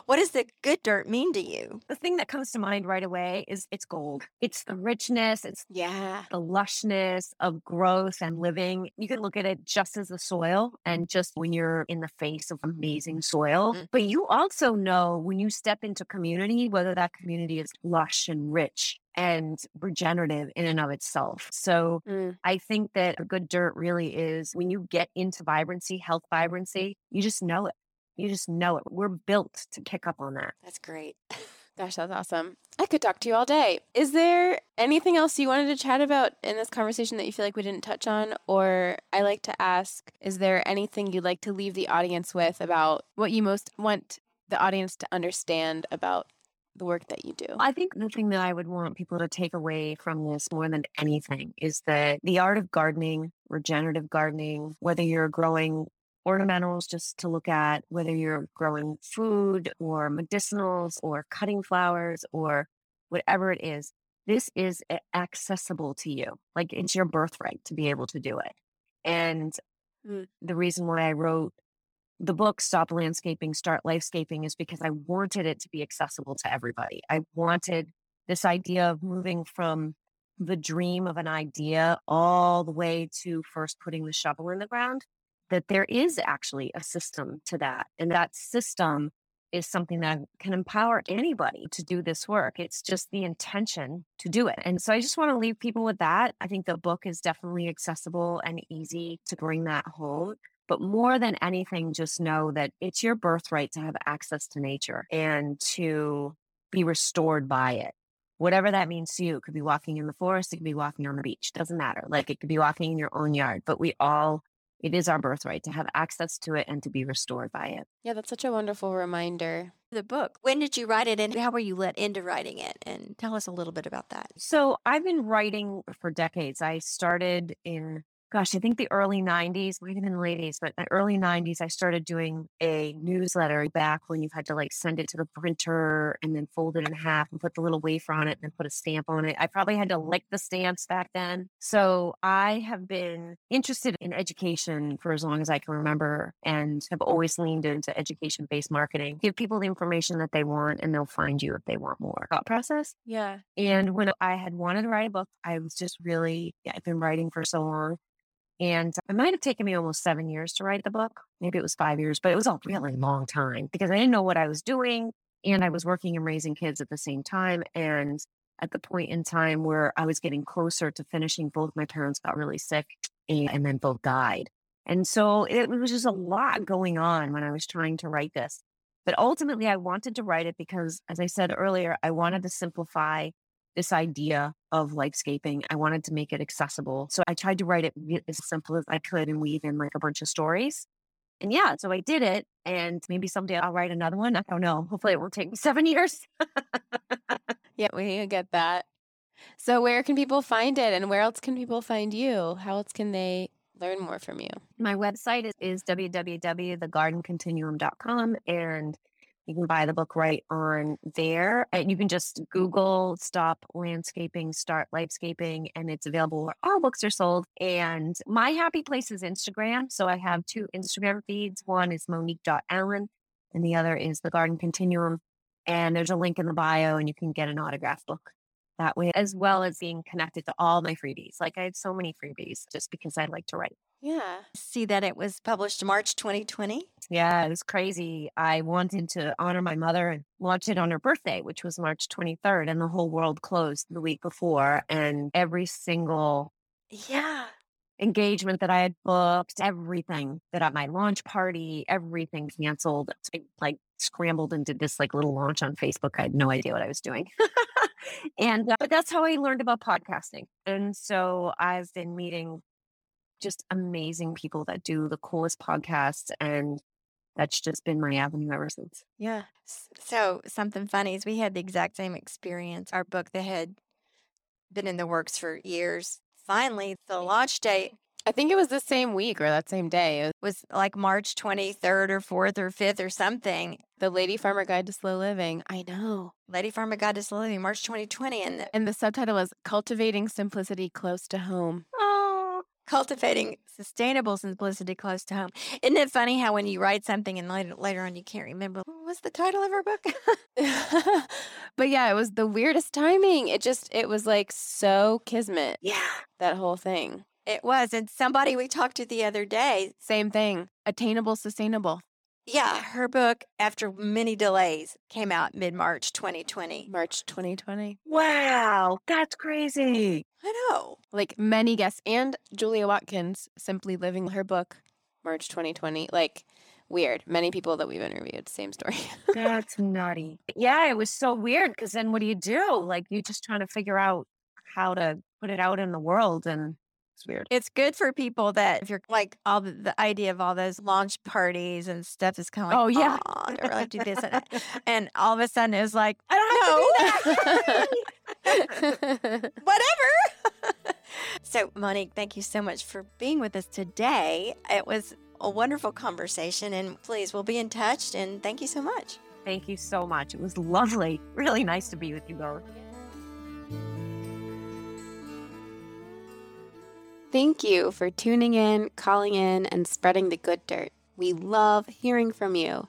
What does the good dirt mean to you? The thing that comes to mind right away is it's gold. It's the richness, it's Yeah. the lushness of growth and living. You can look at it just as the soil and just when you're in the face of amazing soil. Mm. But you also know when you step into community, whether that community is lush and rich and regenerative in and of itself. So Mm. I think that a good dirt really is when you get into vibrancy, health vibrancy, you just know it. You just know it. We're built to pick up on that. That's great. Gosh, that's awesome. I could talk to you all day. Is there anything else you wanted to chat about in this conversation that you feel like we didn't touch on? Or I like to ask, is there anything you'd like to leave the audience with about what you most want the audience to understand about the work that you do? I think the thing that I would want people to take away from this more than anything is that the art of gardening, regenerative gardening, whether you're growing ornamentals just to look at, whether you're growing food or medicinals or cutting flowers or whatever it is, this is accessible to you. Like it's your birthright to be able to do it. And Mm. the reason why I wrote the book Stop Landscaping, Start Lifescaping is because I wanted it to be accessible to everybody. I wanted this idea of moving from the dream of an idea all the way to first putting the shovel in the ground, that there is actually a system to that. And that system is something that can empower anybody to do this work. It's just the intention to do it. And so I just want to leave people with that. I think the book is definitely accessible and easy to bring that home. But more than anything, just know that it's your birthright to have access to nature and to be restored by it. Whatever that means to you, it could be walking in the forest, it could be walking on the beach, doesn't matter. Like it could be walking in your own yard, but we all, it is our birthright to have access to it and to be restored by it. Yeah, that's such a wonderful reminder. The book. When did you write it and how were you let into writing it? And tell us a little bit about that. So I've been writing for decades. I started in, gosh, I think the early 90s, might have been the late 80s, but the early 90s, I started doing a newsletter back when you had to like send it to the printer and then fold it in half and put the little wafer on it and then put a stamp on it. I probably had to lick the stamps back then. So I have been interested in education for as long as I can remember and have always leaned into education based marketing. Give people the information that they want and they'll find you if they want more. Thought process. Yeah. And when I had wanted to write a book, I was just really, yeah, I've been writing for so long. And it might have taken me almost seven years to write the book. Maybe it was five years, but it was a really long time because I didn't know what I was doing. And I was working and raising kids at the same time. And at the point in time where I was getting closer to finishing, both my parents got really sick and, and then both died. And so it was just a lot going on when I was trying to write this. But ultimately, I wanted to write it because, as I said earlier, I wanted to simplify this idea of lifescaping. I wanted to make it accessible. So I tried to write it as simple as I could and weave in like a bunch of stories. And yeah, so I did it. And maybe someday I'll write another one. I don't know. Hopefully, it won't take me seven years. Yeah, we get that. So, where can people find it and where else can people find you? How else can they learn more from you? My website is, is www.thegardencontinuum.com and you can buy the book right on there. And you can just Google Stop Landscaping, Start Lifescaping, and it's available where all books are sold. And my happy place is Instagram. So I have two Instagram feeds. One is monique.allen and the other is The Garden Continuum. And there's a link in the bio and you can get an autograph book that way, as well as being connected to all my freebies. Like I have so many freebies just because I like to write. Yeah. See that it was published March 2020. Yeah, it was crazy. I wanted to honor my mother and launch it on her birthday, which was March 23rd, and the whole world closed the week before. And every single Yeah. engagement that I had booked, everything that at my launch party, everything canceled. I like scrambled and did this like little launch on Facebook. I had no idea what I was doing. and uh, but that's how I learned about podcasting. And so I've been meeting just amazing people that do the coolest podcasts and that's just been my avenue ever since. Yeah. So something funny is we had the exact same experience. Our book that had been in the works for years. Finally, the launch date I think it was the same week or that same day. It was like March 23rd or 4th or 5th or something. the Lady Farmer Guide to Slow Living. I know. Lady Farmer Guide to Slow Living, March 2020. And the, And the subtitle was Cultivating Simplicity Close to Home. oh, cultivating sustainable simplicity close to home. Isn't it funny how when you write something and later, later on you can't remember what's the title of our book? but yeah, it was the weirdest timing. It just, it was like so kismet, yeah, that whole thing. it was. And somebody we talked to the other day Same thing. Attainable, sustainable. Yeah, her book, after many delays, came out mid March 2020. March 2020. Wow, that's crazy. I know. Like many guests and Julia Watkins, Simply Living her book, March 2020. Like weird. Many people that we've interviewed, same story. That's nutty. Yeah, it was so weird because then what do you do? Like you're just trying to figure out how to put it out in the world and it's weird. It's good for people that if you're like all the, the idea of all those launch parties and stuff is kind of like, Oh, yeah. "Aw, do I really do this? And, and all of a sudden it's like, I don't know, do Whatever. so, Monique, thank you so much for being with us today. It was a wonderful conversation, and please, we'll be in touch. And thank you so much. Thank you so much. It was lovely. Really nice to be with you both. Thank you for tuning in, calling in, and spreading the good dirt. We love hearing from you.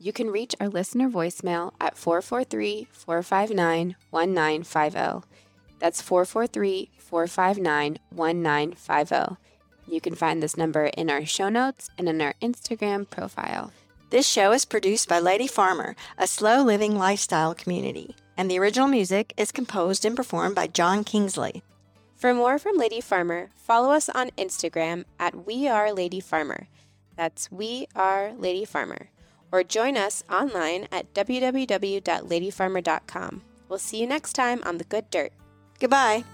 You can reach our listener voicemail at 443 459 1950. That's 443 459 1950. You can find this number in our show notes and in our Instagram profile. This show is produced by Lady Farmer, a slow living lifestyle community, and the original music is composed and performed by John Kingsley. For more from Lady Farmer, follow us on Instagram at We Are Lady Farmer. That's We Are Lady Farmer. Or join us online at www.ladyfarmer.com. We'll see you next time on The Good Dirt. Goodbye.